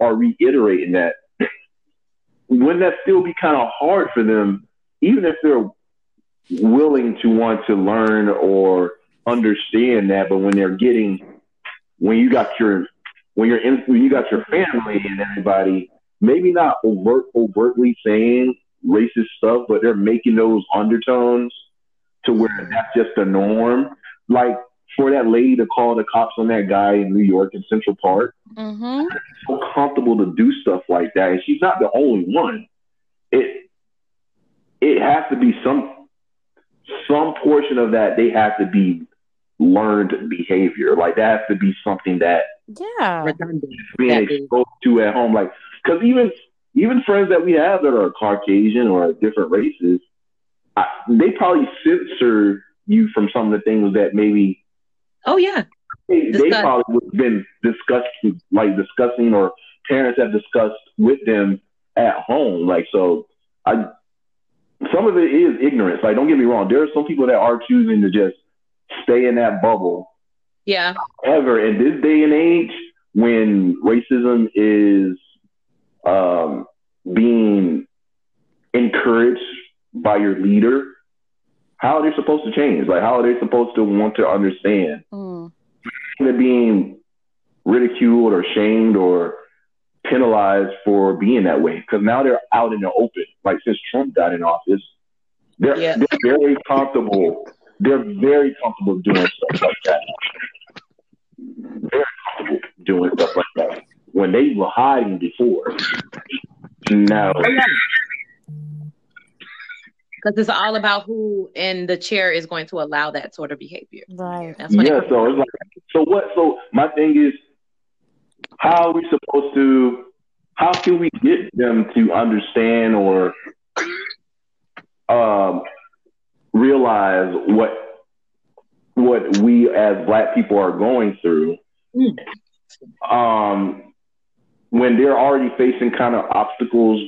are reiterating that, wouldn't that still be kind of hard for them, even if they're willing to want to learn or understand that? But when they're getting, when you got your, when you're in, when you got your family and everybody, maybe not overt, overtly saying racist stuff, but they're making those undertones to where that's just the norm. Like for that lady to call the cops on that guy in New York in Central Park, Mhm. so comfortable to do stuff like that, and she's not the only one. It it has to be some some portion of that. They have to be learned behavior. Like that has to be something that Yeah. Redundant. being That is. exposed to at home. Like, because even even friends that we have that are Caucasian or different races, I, they probably censor you from some of the things that maybe Oh yeah. they, they probably would have been discussing, like discussing, or parents have discussed with them at home. Like, so I, some of it is ignorance. Like, don't get me wrong. There are some people that are choosing to just stay in that bubble Yeah. ever in this day and age when racism is um, being encouraged by your leader, how are they supposed to change? Like, how are they supposed to want to understand? Mm. They're being ridiculed or shamed or penalized for being that way because now they're out in the open. Like, since Trump got in office, they're, Yeah. they're very comfortable. They're very comfortable doing stuff like that very comfortable doing stuff like that when they were hiding before. No, Because it's all about who in the chair is going to allow that sort of behavior. Right. That's when yeah. it So it's like, so what? So my thing is, how are we supposed to? How can we get them to understand or um, realize what what we as Black people are going through? Mm. Um, when they're already facing kind of obstacles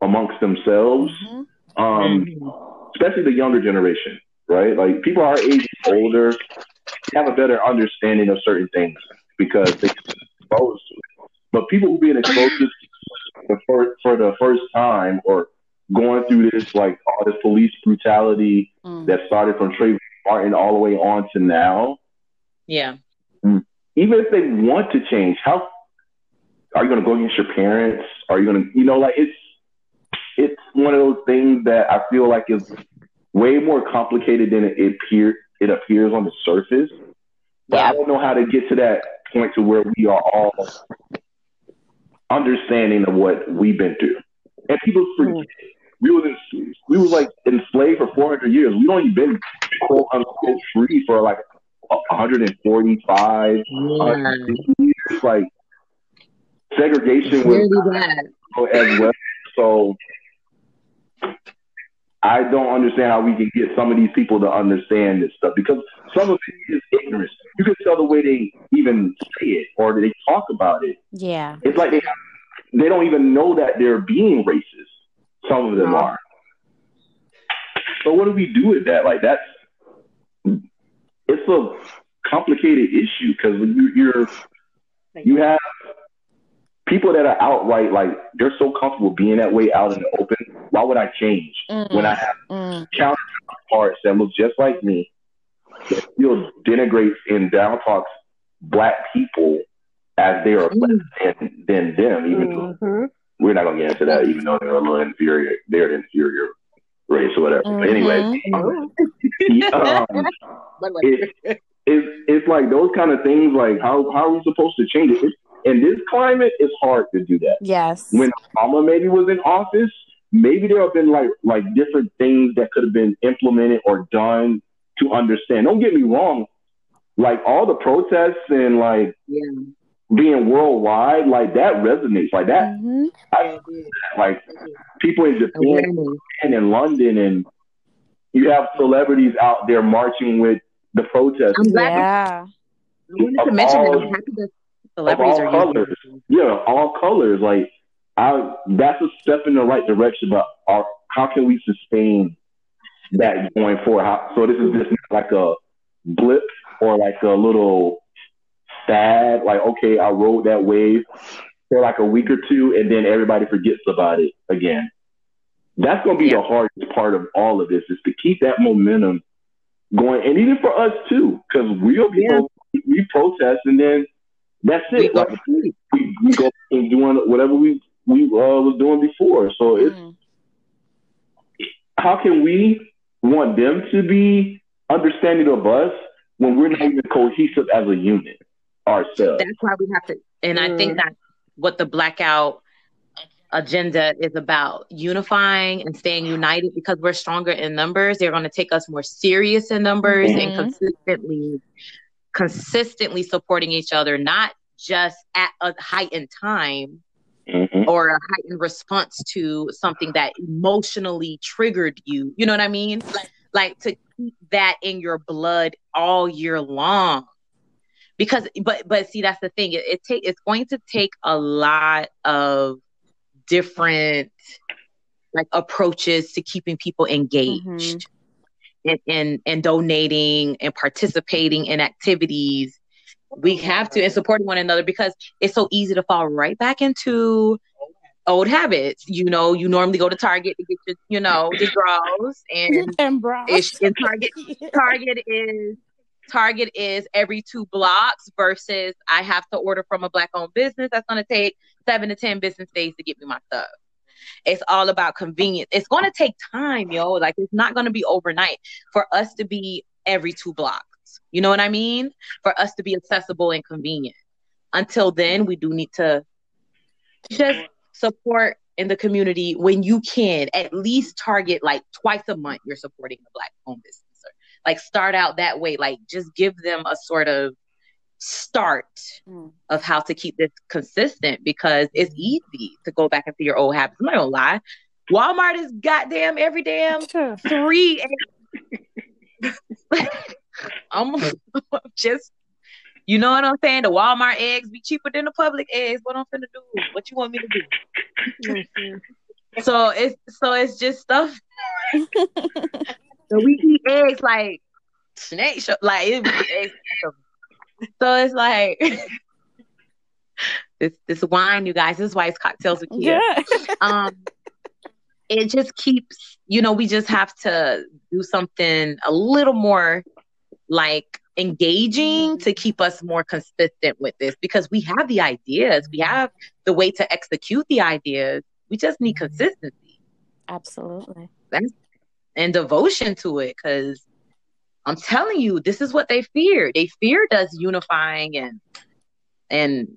amongst themselves. Mhm. Um, Mhm. especially the younger generation, right? Like people our age older have a better understanding of certain things because they exposed to it. But people who being exposed to it for, for the first time or going through this like all this police brutality Mm. that started from Trayvon Martin all the way on to now, Yeah. even if they want to change, how are you going to go against your parents? Are you going to, you know, like it's it's one of those things that I feel like is way more complicated than it appear it appears on the surface. But I don't know how to get to that point to where we are all understanding of what we've been through. And people forget hmm. we was in, we was like enslaved for 400 years. We've only been quote unquote free for like 145 Yeah. years. Like segregation was as well. So I don't understand how we can get some of these people to understand this stuff because some of it is ignorance. You can tell the way they even say it or they talk about it. Yeah. It's like they they don't even know that they're being racist. Some of them No. are. So what do we do with that? Like that's it's a complicated issue because you, you're you have people that are outright like they're so comfortable being that way out in the open. Why would I change Mm. when I have Mm. counterparts that look just like me that still denigrates and down talks black people as they are less than, than them, even though hmm we're not gonna get into that, even though they're a little inferior, they're the inferior race or whatever. But anyway, Oh. um, it, it's it's like those kind of things. Like how how are we supposed to change it? It's, in this climate, it's hard to do that. Yes. When Obama maybe was in office, maybe there have been like like different things that could have been implemented or done to understand. Don't get me wrong, like all the protests and like Yeah. being worldwide, like that resonates. Like that, hmm I, like people in Japan and in London, and you have celebrities out there marching with the protesters. I'm glad Yeah. I wanted to Of mention that I'm happy that celebrities of are all using colors. Yeah, all colors. Like, I that's a step in the right direction. But our, how can we sustain that going forward? How, so this is just like a blip or like a little fad. Like, okay, I rode that wave for like a week or two, and then everybody forgets about it again. That's going to be Yeah. the hardest part of all of this is to keep that momentum going, and even for us too, because we'll be Yeah. we protest, and then that's it. go Like, we, we go and doing whatever we we uh, was doing before. So it's Mm. how can we want them to be understanding of us when we're not even cohesive as a unit ourselves? That's why we have to, and I Mm. think that's what the blackout agenda is about unifying and staying united because we're stronger in numbers. They're going to take us more serious in numbers and Mhm. consistently, consistently supporting each other, not just at a heightened time Mhm. or a heightened response to something that emotionally triggered you. You know what I mean? Like to keep that in your blood all year long. Because but but see that's the thing. It, it take it's going to take a lot of different like approaches to keeping people engaged Mhm. And, and and donating and participating in activities we oh, have to and supporting one another because it's so easy to fall right back into old habits. You know, you normally go to Target to get your, you know, the draws and and bras. and Target Target is Target is every two blocks versus I have to order from a black owned business that's gonna take seven to ten business days to get me my stuff. It's all about convenience. It's gonna take time, yo. Like it's not gonna be overnight for us to be every two blocks. You know what I mean? For us to be accessible and convenient. Until then, we do need to just support in the community when you can. At least target like twice a month. You're supporting a black owned business. Like start out that way. Like just give them a sort of start Mm. of how to keep this consistent because it's easy to go back into your old habits. I'm not gonna lie. Walmart is goddamn every damn Sure. three. I'm just, you know what I'm saying? The Walmart eggs be cheaper than the Publix eggs. What I'm finna do? What you want me to do? So it's so it's just stuff. So we eat eggs like snake show, like it be eggs. So it's like this this wine, you guys. This is why it's cocktails with Kia. Yeah. um it just keeps you know we just have to do something a little more like engaging to keep us more consistent with this because we have the ideas we have the way to execute the ideas we just need consistency Absolutely. and devotion to it because i'm telling you this is what they feared they feared us unifying and and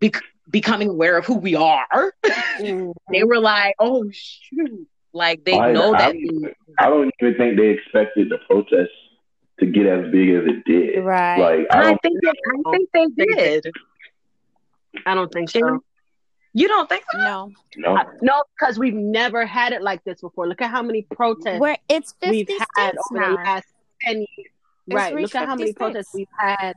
bec- becoming aware of who we are they were like, "Oh shoot!" Like they I- know I- that. the- I don't even think they expected the protest to get as big as it did. Right. Like I I don't. think that, I think they did. I don't think so. Shannon? You don't think so? No. No. No, because we've never had it like this before. Look at how many protests Where it's 50 we've had states over now. the last 10 years. It's right. Look at how many protests states. we've had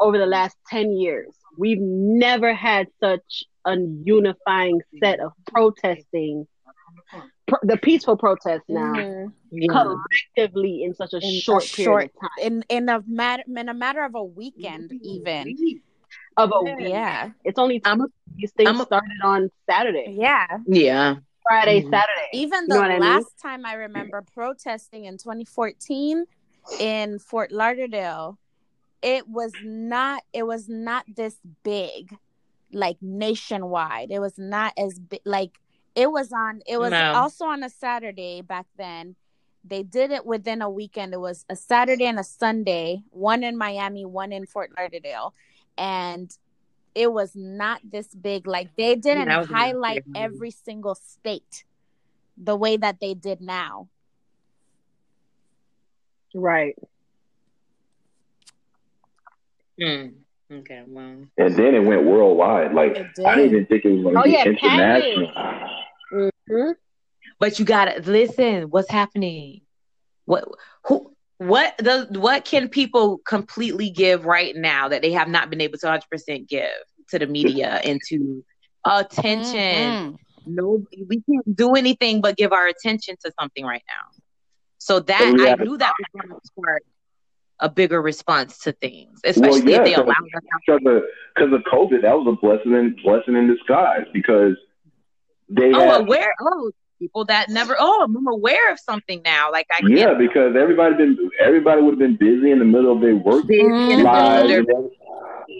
over the last 10 years. We've never had such a unifying set of protesting, pro- the peaceful protests now, Mhm. Collectively in such a In a short period short- of time. In in a matter in a matter of a weekend even. Of a week. Yeah. It's only I'm a, these things I'm a- started on Saturday, Yeah. yeah. Friday, Mhm. Saturday. Even You the know what I mean? last time I remember protesting in 2014 in Fort Lauderdale, it was not it was not this big like nationwide it was not as big like it was on it was No. also on a saturday back then they did it within a weekend it was a saturday and a sunday one in miami one in fort lauderdale and it was not this big like they didn't that was a nice highlight every single state the way that they did now Right. Hmm. Okay, well. And then it went worldwide. Like It I didn't even think it was going to Oh, be yeah, international. hmm But you gotta listen. What's happening? What who? What the what can people completely give right now that they have not been able to 100 percent give to the media and to attention? Mm-mm. No, we can't do anything but give our attention to something right now. So that we I knew that was going to spark a bigger response to things, especially well, yeah, if they allow because us. because of, because of COVID, that was a blessing in blessing in disguise because they Oh, had, aware. Oh, people that never. Oh, I'm aware of something now. Like I yeah, because everybody been everybody would have been busy in the middle of their work Busy in the middle of lives. their and then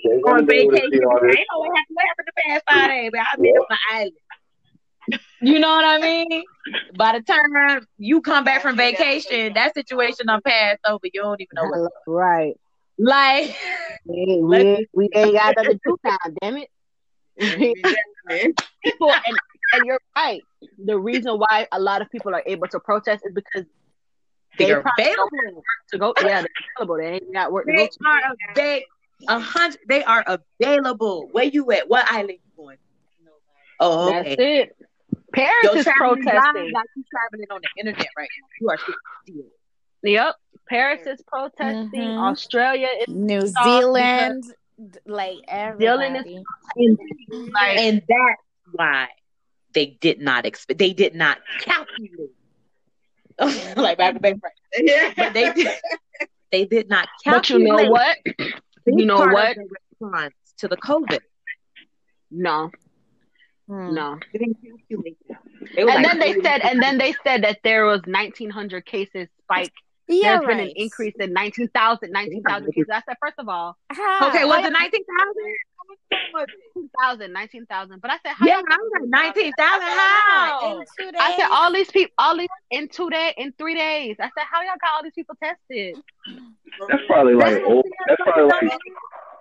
they on wouldn't be able to vacation. I this. ain't know what happened, what happened the past five days, but I've been on the island. You know what I mean? By the time you come back from vacation, that situation done passed over. You don't even know what. Right. Like, We ain't, we we ain't got nothing to do now, damn it. people, and, and you're right. The reason why a lot of people are able to protest is because they they're available. to go. Yeah, they're available. They ain't got work to go They to. are they a hundred. They are available. Where you at? What island you going? Oh, That's okay. it. Paris Your is protesting. got you traveling on the internet right now. You are still. Yep. Paris is protesting. Mhm. Australia is New Zealand, d- like Zealand is- everybody. like and that's why they did not expect. They did not calculate. like back to back, but they did. They did not calculate But you know what? You know what? response to the COVID. No, Hmm. no. They didn't calculate that. And like, then they said, and then they said that there was 1,900 cases spike. Yeah, There's been an increase in 19,000, 19,000 cases. I said, first of all, Okay, was it nineteen thousand? 2,000, 19,000. But I said, how Yeah, I was like nineteen thousand. How? In two days. I said all these people, all these in two days, in three days. I said, how y'all got all these people tested? That's probably like old. That's probably like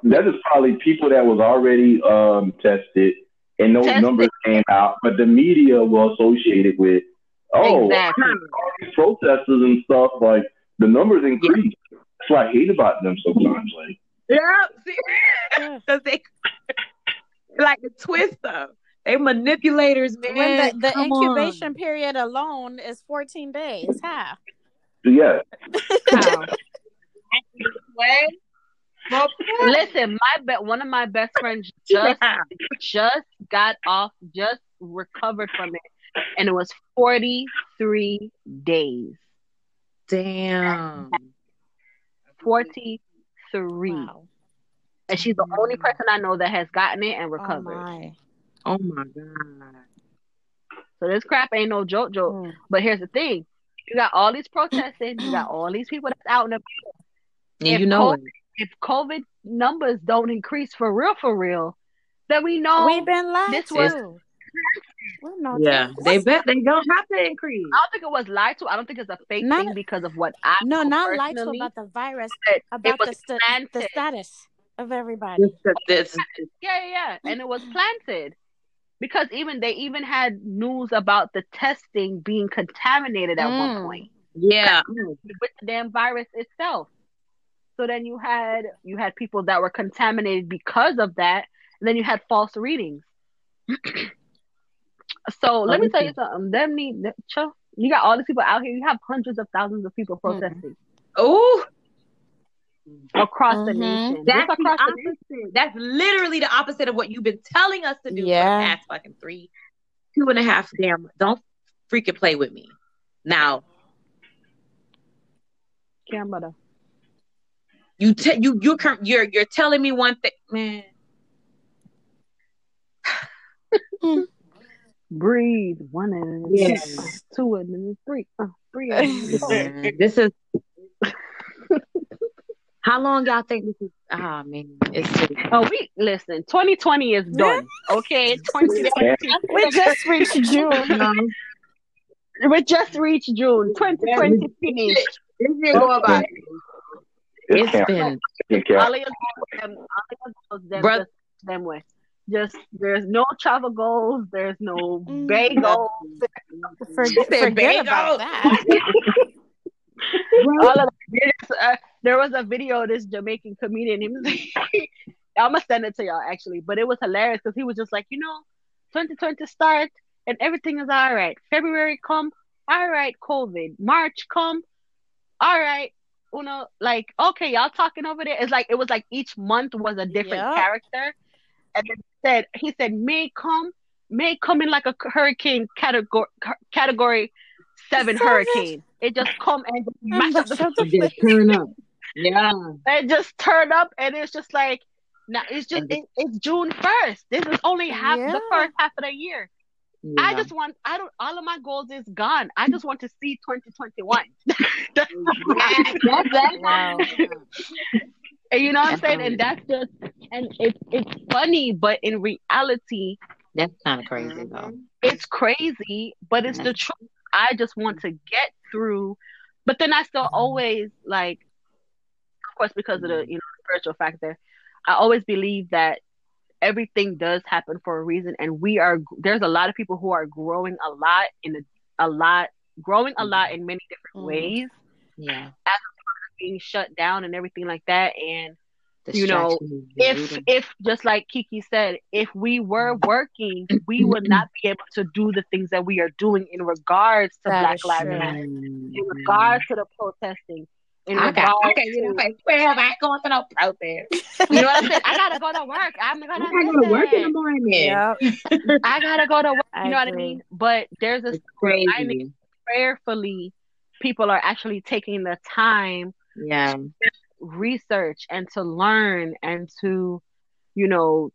that is probably people that was already um tested and those Tested. numbers came out, but the media will associate it with oh Exactly. all these protesters and stuff. Like the numbers increased. That's what I hate about them sometimes. Like Yeah, because they like a twister. They manipulators, man. when the, the incubation on. period alone is 14 days. How? yeah, How? Well, Listen, my be- one of my best friends just just got off, just recovered from it, and it was 43 days. Damn. 43. Wow. And she's the only person I know that has gotten it and Oh recovered. my. Oh my god. so this crap ain't no joke joke. Mm. But here's the thing. You got all these protesting, you got all these people that's out in the And If you know it. if COVID numbers don't increase for real for real, then we know We've been lied this to. was- We're not Yeah, taking- they bet they don't have to increase. I don't think it was lied to. I don't think it's a fake Not- thing because of what I No, know not lied to about the virus, but about the, sta- planted. the status of everybody. This, this, Yeah, yeah, yeah. And it was planted. Because even they even had news about the testing being contaminated at one Mm. point yeah. with the damn virus itself. So then you had you had people that were contaminated because of that, and then you had false readings. so let me tell you something. Them need you got all these people out here. You have hundreds of thousands of people protesting Oh, across the Mhm. nation. that's Just the across the opposite. That's literally the opposite of what you've been telling us to do for the past fucking three, two and a half damn. Don't freaking play with me. Now camera. you te- you you cur- you're you're telling me one thing, man. Breathe. One and Yeah. two and then three. Uh, three. and then four. Man, this is How long y'all think this is? Ah man, it's just, Oh, we listen. 2020 is done. Okay, 2020. We just reached June. we just reached June. 2020 finished. This year going by. It's it's canceled. been It's All canceled. of your goals, them, all of your goals, them, Bruh. just them way. Just there's no travel goals. There's no Mm. bay goals. Forget about that. all of that. Uh, there was a video of this Jamaican comedian. He was like, I'm gonna send it to y'all actually, but it was hilarious because he was just like, you know, 2020 start and everything is all right. February come, all right. COVID, March come, all right. You know, like okay, y'all talking over there. It's like it was like each month was a different Yup. character, and then he said he said May come, May come in like a hurricane category category seven, Seven. hurricane. It just come and just mash up the just turn up. Yeah. it just turned up and it's just like now it's just it, it's June first. This is only half the first half of the year. I just want I don't all of my goals is gone. I just want to see 2021. That's That's that. Wow. and you know what I'm saying? all. And that's just and it's it's funny, but in reality, That's kind of crazy though. Mhm. it's crazy, but it's the truth. I just want to get through, but then I still mm-hmm. always like, of course, because of the mm-hmm. you know spiritual factor, I always believe that everything does happen for a reason, and we are there's a lot of people who are growing a lot in a, a lot, growing a lot mm-hmm. in many different ways, Yeah. Being shut down and everything like that, and You know, if if just like Kiki said, if we were working, we would not be able to do the things that we are doing in regards to That Black Lives. Matter, in mm-hmm. regards to the protesting, in I got, I regards can't to, up at 12. I ain't going to no protest. you know what I'm saying? I gotta go to work. I'm gonna I gotta go to work in the morning. Yep. I gotta go to work. I You know what I mean? But there's a It's crazy. prayerfully, people are actually taking the time Yeah. research and to learn and to, you know,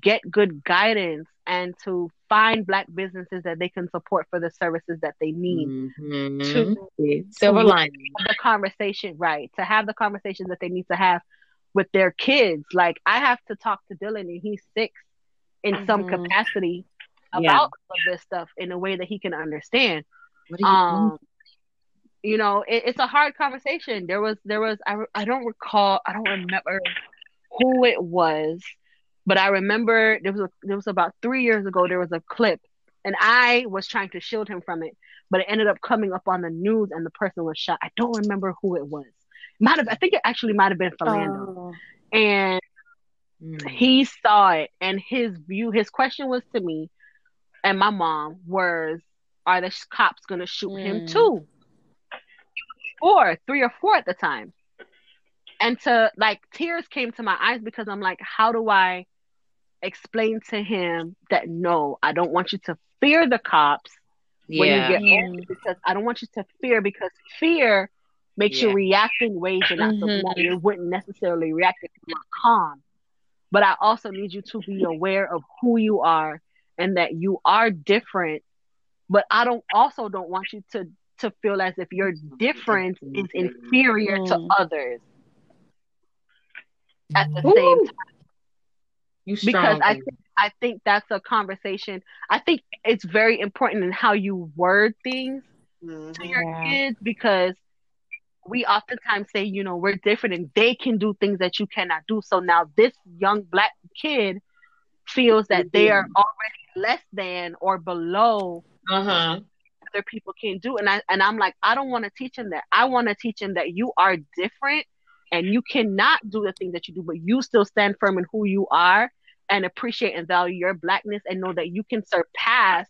get good guidance and to find black businesses that they can support for the services that they need. Mhm. To Silver lining. have the conversation, right? To have the conversations that they need to have with their kids. Like I have to talk to Dylan and he's six in some Mhm. capacity about Yeah. this stuff in a way that he can understand What do you um you know it, it's a hard conversation there was there was I, I don't recall i don't remember who it was but i remember there was a there was about three years ago there was a clip and i was trying to shield him from it but it ended up coming up on the news and the person was shot i don't remember who it was might have i think it actually might have been philando Oh. and Mm. he saw it and his view his question was to me and my mom was are the cops going to shoot him Mm. too four three or four at the time. And to like tears came to my eyes because i'm like how do i explain to him that no i don't want you to fear the cops when you get older because i don't want you to fear because fear makes you react in ways you're not Mhm. supposed you wouldn't necessarily react if you were calm. But I also need you to be aware of who you are and that you are different. But I don't also don't want you to to feel as if your difference is inferior to Mm. others at the Ooh. same time. You Because. I think I think that's a conversation. I think it's very important in how you word things Mhm. to your Yeah. kids because we oftentimes say, you know, we're different and they can do things that you cannot do. So now this young black kid feels that they are already less than or below Uh-huh. Other people can do. And I and I'm like, I don't want to teach him that. I want to teach him that you are different and you cannot do the things that you do, but you still stand firm in who you are and appreciate and value your blackness and know that you can surpass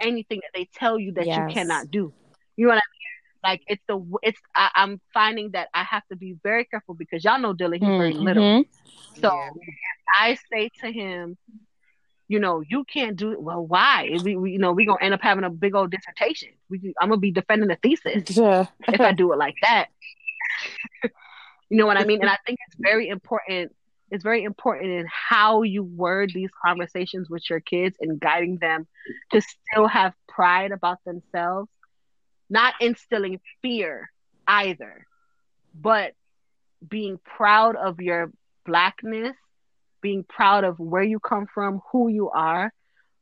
anything that they tell you that Yes. you cannot do. You know what I mean? Like it's the it's I, I'm finding that I have to be very careful because y'all know Dylan, he's very little. Mm-hmm. So Yeah. I say to him, you know, you can't do it. Well, why? We, we you know, we're gonna end up having a big old dissertation. We, I'm gonna be defending a thesis Yeah. if I do it like that. you know what I mean? And I think it's very important. It's very important in how you word these conversations with your kids and guiding them to still have pride about themselves, not instilling fear either, but being proud of your blackness, being proud of where you come from, who you are,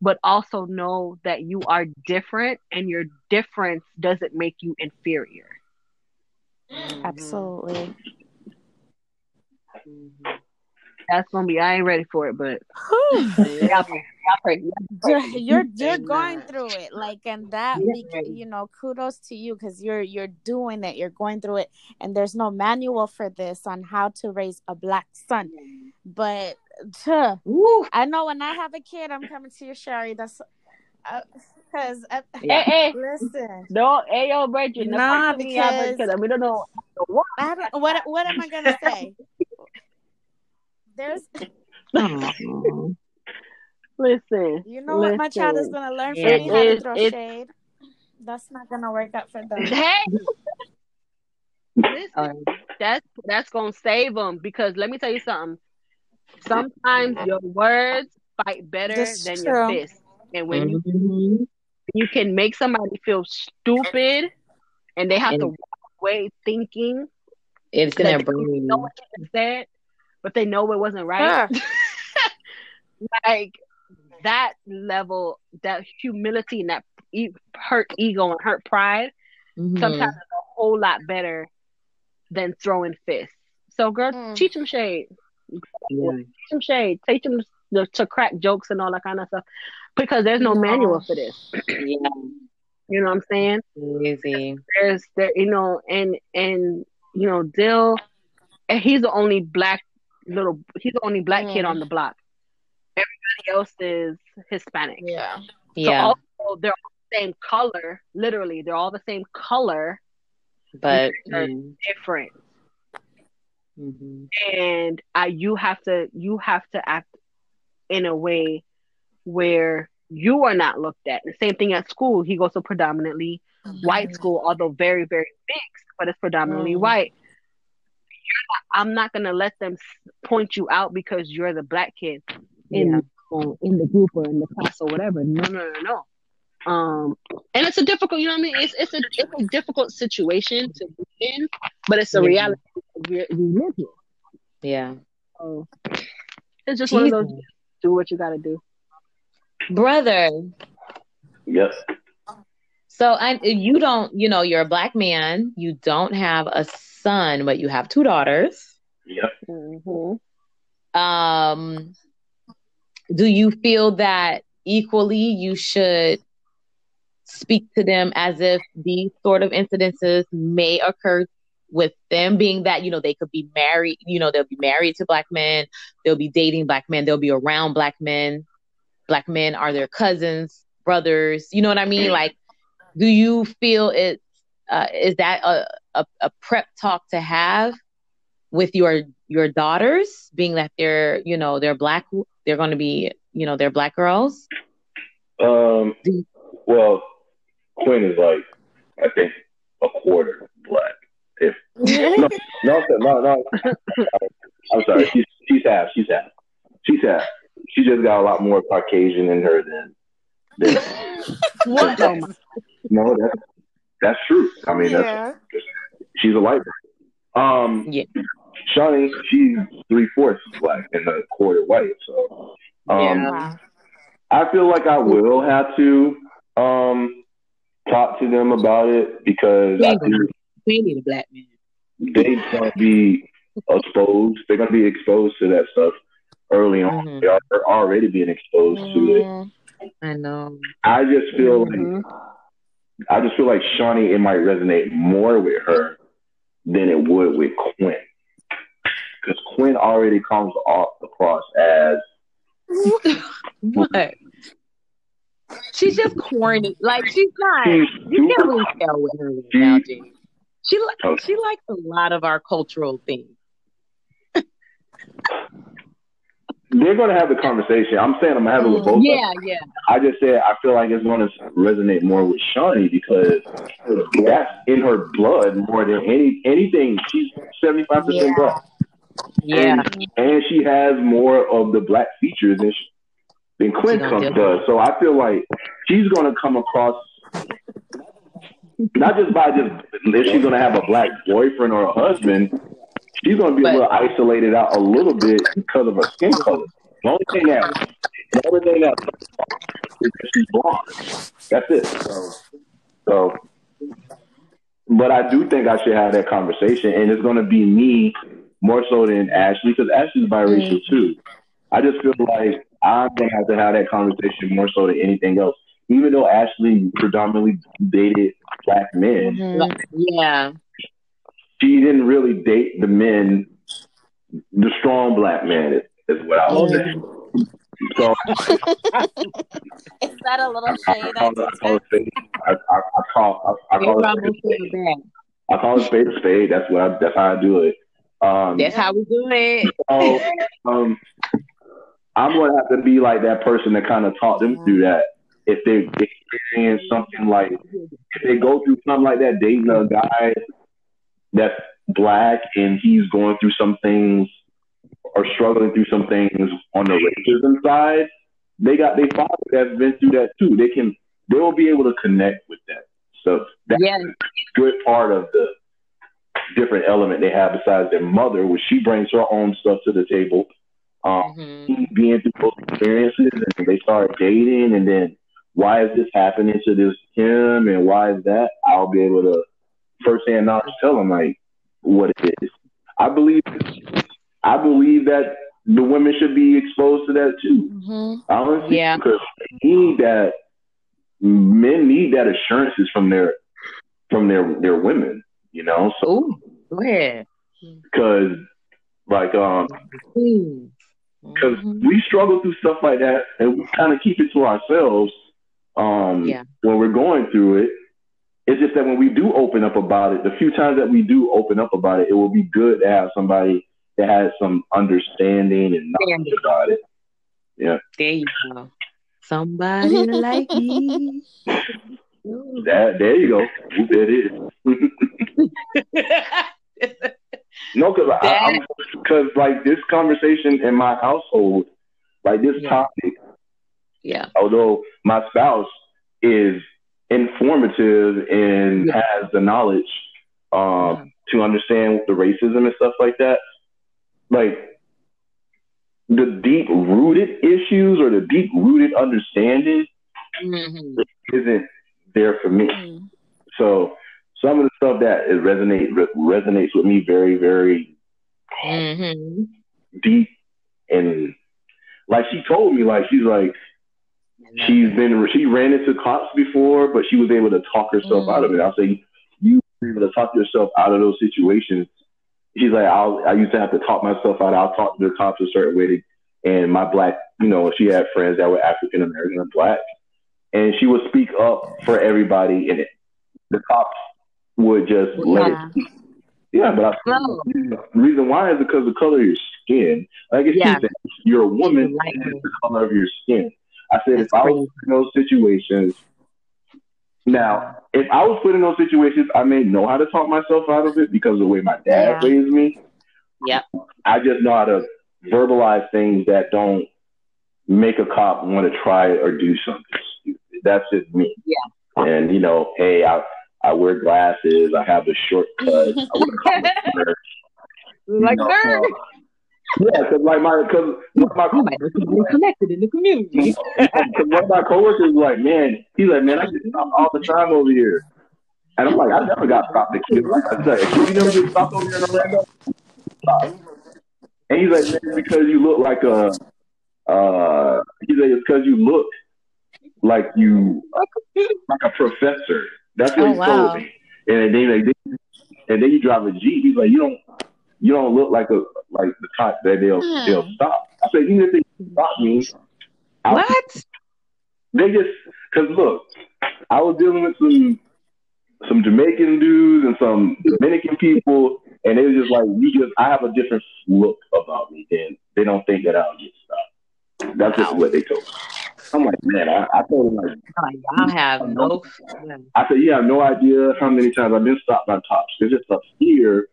but also know that you are different and your difference doesn't make you inferior. Mm-hmm. Absolutely. Mm-hmm. That's gonna be. I ain't ready for it, but y'all pray, y'all pray. you're you're, you're going through it like and that Yeah. bec- you know kudos to you because you're you're doing it you're going through it and there's no manual for this on how to raise a black son but tuh, Woo. i know when i have a kid i'm coming to you sherry that's because uh, Yeah. Hey, hey, listen no, hey, yo, Bridget. no, Nah, fuck with me, yeah, because- because we don't know what. I don't, what what am i gonna say there's Listen, you know what my child is gonna learn from Yeah. me how to throw it's- shade that's not gonna work out for them Hey, listen, Um, that's that's gonna save them because let me tell you something. Sometimes your words fight better This than is your true. fists, and when you mhm. you can make somebody feel stupid, and they have And- to walk away thinking It's in that their they brain. know what you just said, but they know it wasn't right. like that level, that humility and that e- hurt ego and hurt pride, Mhm. sometimes it's a whole lot better than throwing fists. So, girl, Mm. teach them shade. Yeah. Teach them shade. Teach them to, to crack jokes and all that kind of stuff. Because there's no No. manual for this. Yeah. You know what I'm saying? Crazy. There's there, you know, and and you know, Dill, and he's the only black little. He's the only black kid Mm. on the block. Everybody else is Hispanic. yeah Yeah. Also they're all the same color. Literally, they're all the same color, but Or- mm, different. Mhm. and I, you have to you have to act in a way where you are not looked at. The same thing at school. He goes to predominantly white school, although very very mixed, but it's predominantly Mm. white. Not, I'm not gonna let them point you out because you're the black kid in Yeah. or in the group or in the class or whatever. No, no, no, no. Um, and it's a difficult, you know what I mean? It's it's a it's a difficult situation to be in, but it's a Yeah. reality we, we live in. Yeah. So it's just one of those. Do what you got to do. Brother, Yep. so I, you don't, you know, you're a black man. You don't have a son, but you have two daughters. Yep. Mm-hmm. Um, do you feel that equally you should speak to them as if these sort of incidences may occur with them being that you know they could be married you know they'll be married to black men they'll be dating black men they'll be around black men black men are their cousins brothers you know what i mean like do you feel it uh, is that a, a, a prep talk to have with your your daughters being that they're you know they're black they're going to be you know they're black girls Um. Well, Quinn is like, I think a quarter black. If no, no, no, no. I'm sorry. She's she's half. She's half. She's half. She just got a lot more Caucasian in her than. than What? than- no, that's that's true. I mean, that's yeah. she's a white girl. Um, Yeah. Shawnee, she's three fourths black and a quarter white. So, um, Yeah. I feel like I will have to um talk to them about it because I think we need a black man they're gonna be exposed. They're gonna be exposed to that stuff early on. Mhm. They are already being exposed to it. Mm. i know I just feel like Mhm. I just feel like Shawnee it might resonate more with her than it would with Quinn. Because Quinn already comes off across as what she's just corny like she's not you can't really tell with her now James. she li- Oh. she likes a lot of our cultural things they're gonna have the conversation. I'm saying I'm gonna have it with both of them. yeah yeah I just said I feel like it's going to resonate more with Shawnee because that's in her blood more than any anything. She's seventy five percent black, yeah and, and she has more of the black features than she, than Quinn comes do- does. So I feel like she's going to come across not just by just if she's going to have a black boyfriend or a husband. she's gonna be But- a little isolated out a little bit because of her skin color. The only thing that the only thing that is that she's blonde. That's it. So, so but I do think I should have that conversation, and it's gonna be me more so than Ashley because Ashley's biracial too. I just feel like I'm gonna have to have that conversation more so than anything else. Even though Ashley predominantly dated black men, Mhm. Yeah. she didn't really date the men, the strong black men, is, is what I was saying. So Is that a little I, I shade? I call it, I call it spade. I, I, I call I, I call it spade. I call it spade a spade. That's what I, that's how I do it. Um, That's how we do it. so, um, I'm gonna have to be like that person that kind of talk them through that. If they experience something like, if they go through something like that, dating a guy that's black and he's going through some things or struggling through some things on the racism side, they got their father that's been through that too. They can, they will be able to connect with that. So that's Yeah. a good part of the different element they have besides their mother, which she brings her own stuff to the table. Um, Mhm. being through those experiences and they start dating and then why is this happening to this him and why is that i'll be able to firsthand knowledge tell him like what it is i believe i believe that the women should be exposed to that too Mhm. honestly Yeah. because they need that men need that assurances from their from their their women you know so Ooh, go ahead. because like um Ooh. Because Mhm. we struggle through stuff like that and we kind of keep it to ourselves um, Yeah. when we're going through it. It's just that when we do open up about it, the few times that we do open up about it, it will be good to have somebody that has some understanding and knowledge about it. Yeah. There you go. Somebody like me. That there you go. That is. no, because I'm because like this conversation in my household, like this Yeah. topic, yeah. although my spouse is informative and Yeah. has the knowledge um, Yeah. to understand the racism and stuff like that, like the deep rooted issues or the deep rooted understanding Mhm. isn't there for me. Mhm. So some of the stuff that is resonate re- resonates with me very very Mhm. deep and like she told me like she's like she's been she ran into cops before, but she was able to talk herself Mm. out of it. I'll say you were able to talk yourself out of those situations. She's like, I'll, I used to have to talk myself out. I'll talk to the cops a certain way, to, and my black, you know, she had friends that were African American and black, and she would speak up for everybody, and it, the cops would just let Yeah. it. Yeah, but I, No. the reason why is because of the color of your skin. Like it's Yeah. You're a woman, Like it's the color of your skin. I said That's if I was in those situations, now if I was put in those situations, I may know how to talk myself out of it because of the way my dad Yeah. raised me. Yep. I just know how to verbalize things that don't make a cop want to try or do something. That's just me. Yeah. And you know, hey, I I wear glasses. I have a short cut. I wear collar. Like, You know, nerd. uh, yeah, because like my because my You be really connected in the community. One of my coworkers was like, man, he's like, man, I get stopped all the time over here. And I'm like, I never got stopped at Q. Like, I was like, you never get stopped over here in Orlando? Stop. And he's like, man, because you look like a, uh, he's like, it's because you look like you, like a professor. That's what Oh, he wow. told me. And then, like, and then you drive a Jeep. He's like, you don't, you don't look like a, like the cop that they'll, Hmm. they'll stop. I said, even if they stop me, I'll What? they just because look, I was dealing with some some Jamaican dudes and some Dominican people, and they was just like, you just I have a different look about me, and they don't think that I'll get stopped. That's just what they told me. I'm like, man, I, I told them like, y'all have no. I said, you have no idea how many times I've been stopped by cops. It's just up here.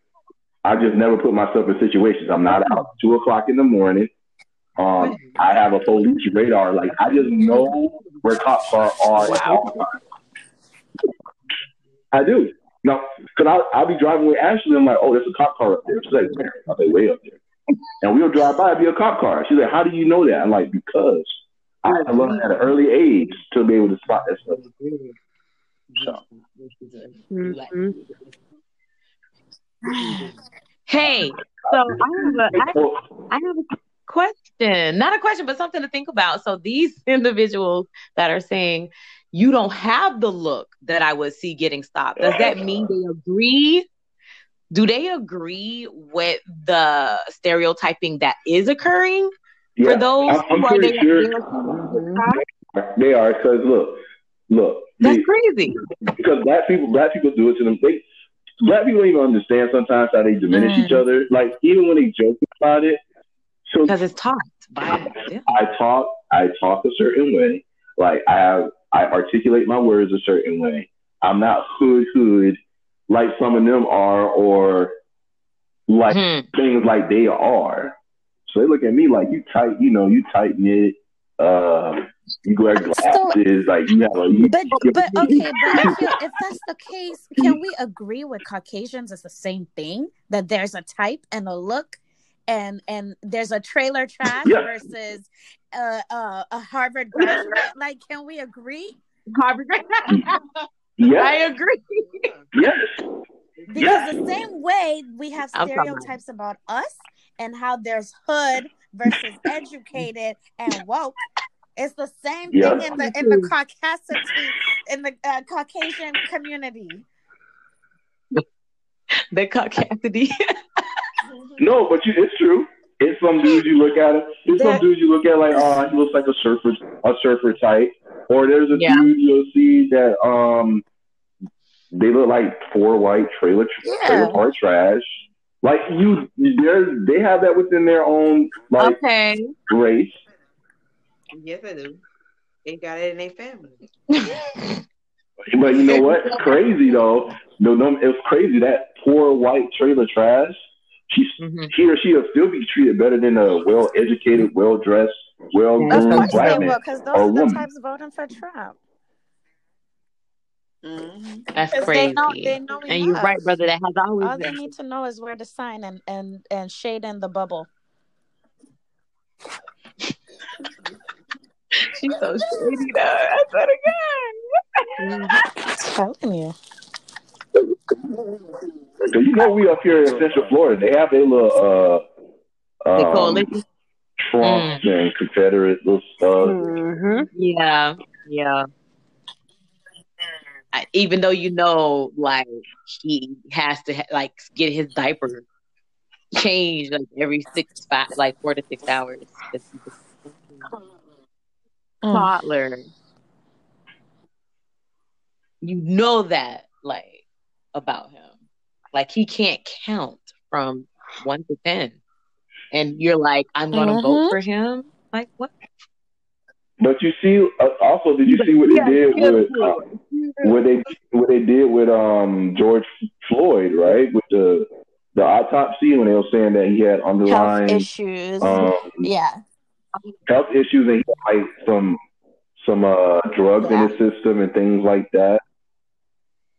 I just never put myself in situations. I'm not out two o'clock in the morning. Um, I have a police radar. Like I just know where cops are all times. I do. No, because I'll, I'll be driving with Ashley. I'm like, oh, there's a cop car up there. She's like, where? I'll say, way up there. And we'll drive by, it'll be a cop car. She's like, how do you know that? I'm like, because I had to learn at an early age to be able to spot that stuff. So, Mhm. Hey, so I have a, I, I have a question, not a question, but something to think about. So these individuals that are saying you don't have the look that I would see getting stopped, does that mean they agree? Do they agree with the stereotyping that is occurring yeah, for those I'm, I'm who are they, sure they are they. Because look, look, That's the- crazy. because black people, black people do it to them. They, black people don't even understand sometimes how they diminish Mm. each other. Like even when they joke about it. So Because it's taught by them. I talk, I talk a certain way. Like I have, I articulate my words a certain way. I'm not hood hood like some of them are, or like Hmm. things like they are. So they look at me like you tight, you know, you tight knit. Uh, you wear glasses, like you have a. You, But but okay, but if, you, if that's the case, can we agree with Caucasians it's the same thing that there's a type and a look, and and there's a trailer trash Yeah. versus uh, uh, a Harvard graduate? Like, can we agree? Harvard. yeah, I yes, agree. yes, Because Yeah. the same way we have I'm talking about- stereotypes about us and how there's hood versus educated and woke. It's the same Yeah. thing in the in the Caucasian in the uh, Caucasian community. The caucasity. No, but you, it's true. It's some dudes you look at. It's some There- dudes you look at like, oh, he looks like a surfer, a surfer type. Or there's a Yeah. dude you'll see that um, they look like poor white trailer trailer park trash. Like you, there's they have that within their own like okay. race. Yes, I do. They got it in their family. But you know what? It's crazy though. No, no, it's crazy that poor white trailer trash. She's Mhm. he or she will still be treated better than a well educated, well dressed, well Of groomed course black man. because those are the woman. types voting for Trump. Mm-hmm. That's 'Cause crazy. They know, they know and you're enough. right, brother. That has always All they need to know is where to sign and and and shade in the bubble. She's so shady, though. I swear to God. telling you. So you know we up here in Central Florida, they have their little uh The um, coalition. Trumps and Confederate little stuff. Mhm. Yeah, yeah. I, even though you know, like he has to ha- like get his diaper changed like every six, five, like four to six hours. he's Mm. toddler. You know that, like about him, like he can't count from one to ten, and you're like, I'm gonna Mhm. vote for him. Like what? But you see, uh, also, did you see what they did with uh, what they what they did with um George Floyd, right? With the the autopsy when they were saying that he had Health underlying issues. um, yeah. health issues and he had, like some some uh drugs in his system and things like that.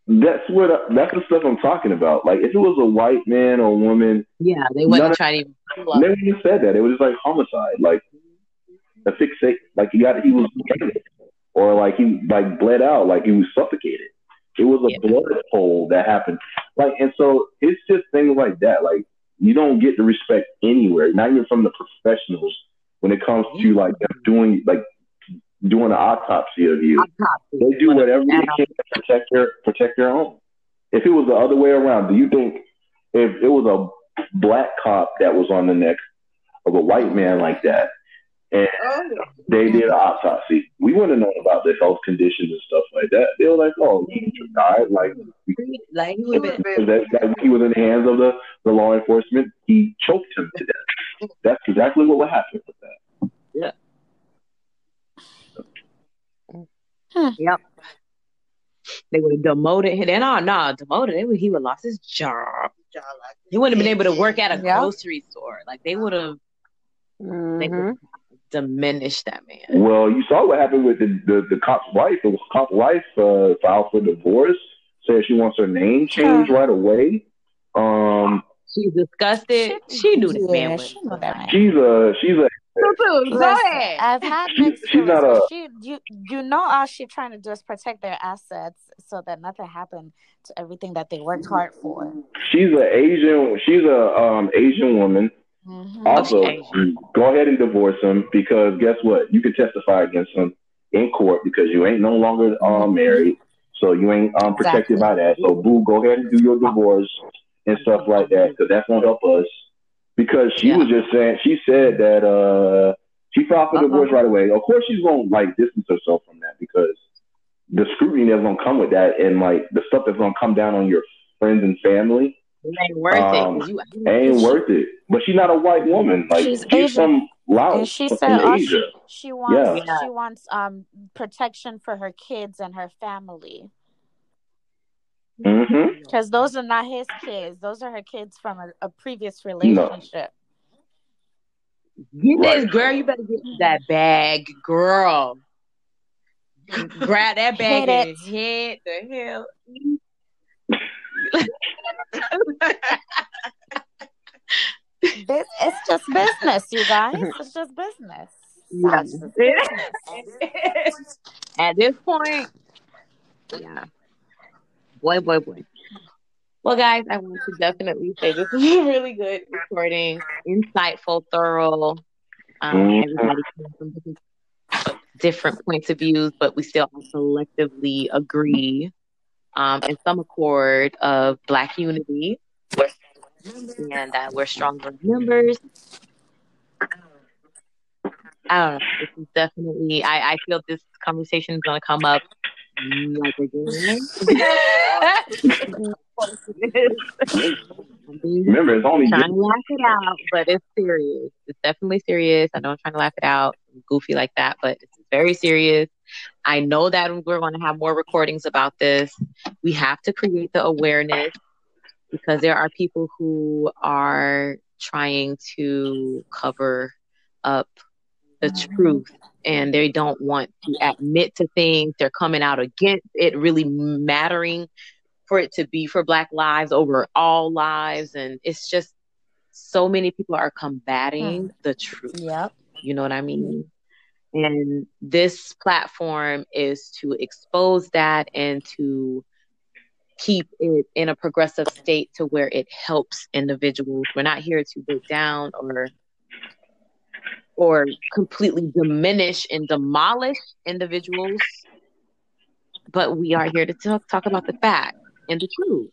That's what that's the stuff I'm talking about. Like if it was a white man or woman, Yeah, they wouldn't try to even. they wouldn't even said that. It was just like homicide, like asphyxiate, like he got he was or like he like bled out, like he was suffocated. It was a Yeah. blood hole that happened. Like and so it's just things like that. Like you don't get the respect anywhere, not even from the professionals when it comes to like them doing like doing an autopsy of you. They do whatever they can to protect their protect their own. If it was the other way around, do you think if it was a black cop that was on the neck of a white man like that, and Oh, they did an autopsy, we wouldn't have known about the health conditions and stuff like that. They were like, "Oh, he died." Like Like he He would would've have been- that, that he was in the hands of the, the law enforcement. He choked him to death. That's exactly what would happen with that. Yeah. Yep. They would have demoted him. No, uh, no, demoted. They would, he would have lost his job. Y'all He wouldn't have been able to work at a Yeah. grocery store. Like they would have they would mm-hmm. Have diminished that man. Well, you saw what happened with the, the, the cop's wife. The cop's wife uh, filed for divorce. said she wants her name changed right away. Um, She's disgusted. She knew this man was. she knew that man. she's a she's a Go Listen, ahead. I've had She- she's not a- she, you, you know, all she trying to do is protect their assets so that nothing happened to everything that they worked hard for. she's an Asian she's a um Asian woman. Mhm. Also, Okay. go ahead and divorce him because guess what? You can testify against him in court because you ain't no longer um married, so you ain't um protected Exactly. by that. So boo, go ahead and do your divorce and stuff like that because that's gonna help us. Because she Yeah. was just saying, she said that uh she filed for Uh-huh. divorce right away. Of course, she's gonna like distance herself from that because the scrutiny that's gonna come with that and like the stuff that's gonna come down on your friends and family It ain't worth Um, it. You, ain't worth it. But she's not a white woman. Like She's she's, Asian. from Laos, And she said all Asia. she, she wants Yeah. she wants um protection for her kids and her family hmm because those are not his kids; those are her kids from a, a previous relationship. Get this girl. You better get that bag, girl. Grab that bag Hit and it. hit the hell. This it's just business, you guys. It's just business. Yeah. It's just business. At this point, yeah. Boy, boy, boy. Well, guys, I want to definitely say this was a really good recording, insightful, thorough. Um, Mhm. everybody came from different, different points of views, but we still all collectively agree um, in some accord of Black unity, and that we're stronger members. I don't know. This is definitely. I, I feel this conversation is going to come up like again. I'm Remember, it's only trying to laugh it out, but it's serious. It's definitely serious. I know I'm trying to laugh it out, goofy like that, but it's very serious. I know that we're going to have more recordings about this. We have to create the awareness because there are people who are trying to cover up the truth and they don't want to admit to things. They're coming out against it really mattering for it to be for Black lives over all lives. And it's just so many people are combating hmm. the truth. Yep. You know what I mean? And this platform is to expose that and to keep it in a progressive state to where it helps individuals. We're not here to break down or or completely diminish and demolish individuals, but we are here to talk, talk about the fact and the truth.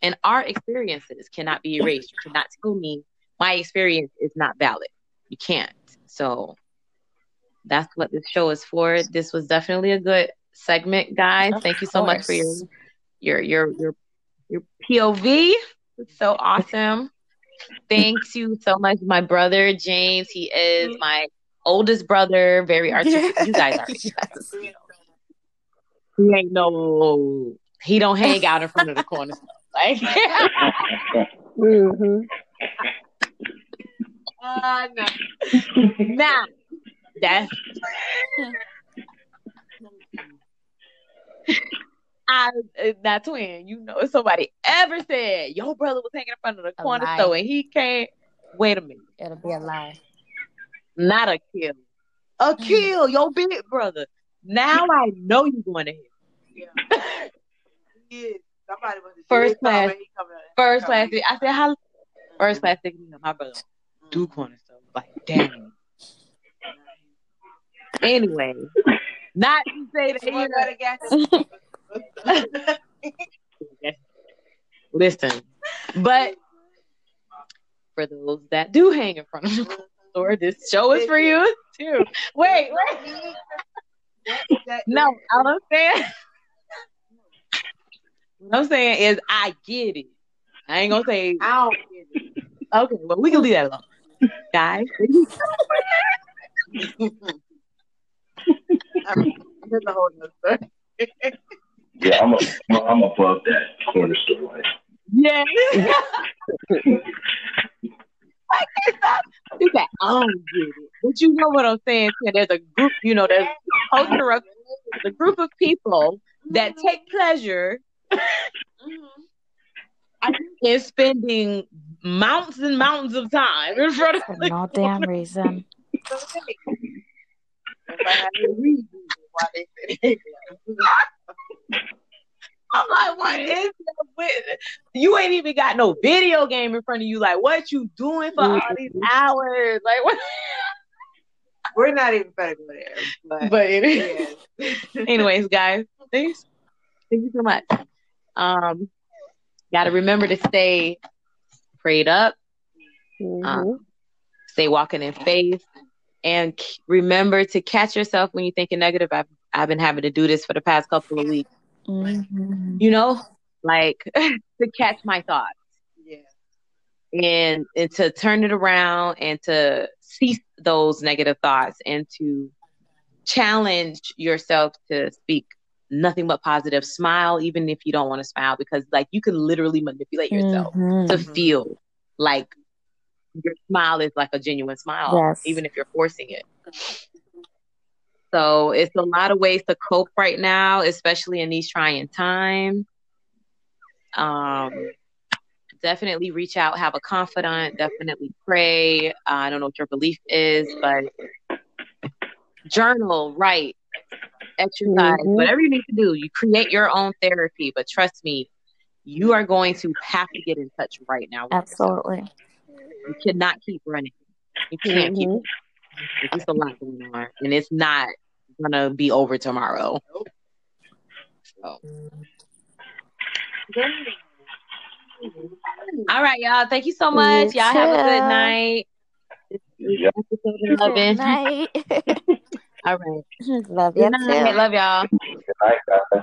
And our experiences cannot be erased. You cannot tell me my experience is not valid. You can't. So that's what this show is for. This was definitely a good segment, guys. Of Thank you so much for your. Your your your your POV. It's so awesome. Thanks you so much, my brother James. He is my oldest brother, very artistic. You guys are. Yes. He ain't no. He don't hang out in front of the corner. Like, hmm uh, no. nah, that's. I uh, not twin. You know, if somebody ever said your brother was hanging in front of the A corner lie. store and he can't. Wait a minute. It'll be a lie. Not a kill. A kill, your big brother. Now I know you're going to hell. Yeah. He. Somebody was First class. he coming, he First class. I said, how? First class. thinking, My brother do corner stuff. Like, damn. Anyway, not to say that He you was know, at a gas station. listen, but for those that do hang in front of the store, this show is for you too. Wait, wait. No, all I'm saying, what I'm saying is I get it. I ain't gonna say I don't get it. okay, well we can leave that alone, guys. That's a whole nother story. Yeah, I'm, a, I'm above that corner store life. Yeah. You say, I don't get it. But you know what I'm saying? Tim. There's a group, you know, there's a culture of the group of people that mm-hmm. take pleasure mm-hmm. in spending mountains and mountains of time in front of For no damn reason. I'm like, what is that with? You ain't even got no video game in front of you. Like, what you doing for all these hours? Like, what? We're not even gonna go there, but, But it yeah. anyways, guys, thanks. Thank you so much. Um, gotta remember to stay prayed up, Mhm. stay walking in faith, and remember to catch yourself when you're thinking negative. I've I've been having to do this for the past couple of weeks. Mhm. You know, like to catch my thoughts. yeah. and and to turn it around and to cease those negative thoughts and to challenge yourself to speak nothing but positive smile even if you don't want to smile because like you can literally manipulate yourself Mhm. to feel like your smile is like a genuine smile Yes. even if you're forcing it so it's a lot of ways to cope right now especially in these trying times um definitely reach out, have a confidant, definitely pray. Uh, I don't know what your belief is, but journal, write, exercise, Mhm. whatever you need to do. You create your own therapy, but trust me, you are going to have to get in touch right now. With yourself. Absolutely. You cannot keep running. You can't keep Mhm. running. There's just a lot going on, and it's not gonna be over tomorrow. So. Mm-hmm. All right, y'all. Thank you so much. You y'all have a good night. Yeah. Episode Good night. All right. Love you Good night. too. Love y'all. Good night, guys.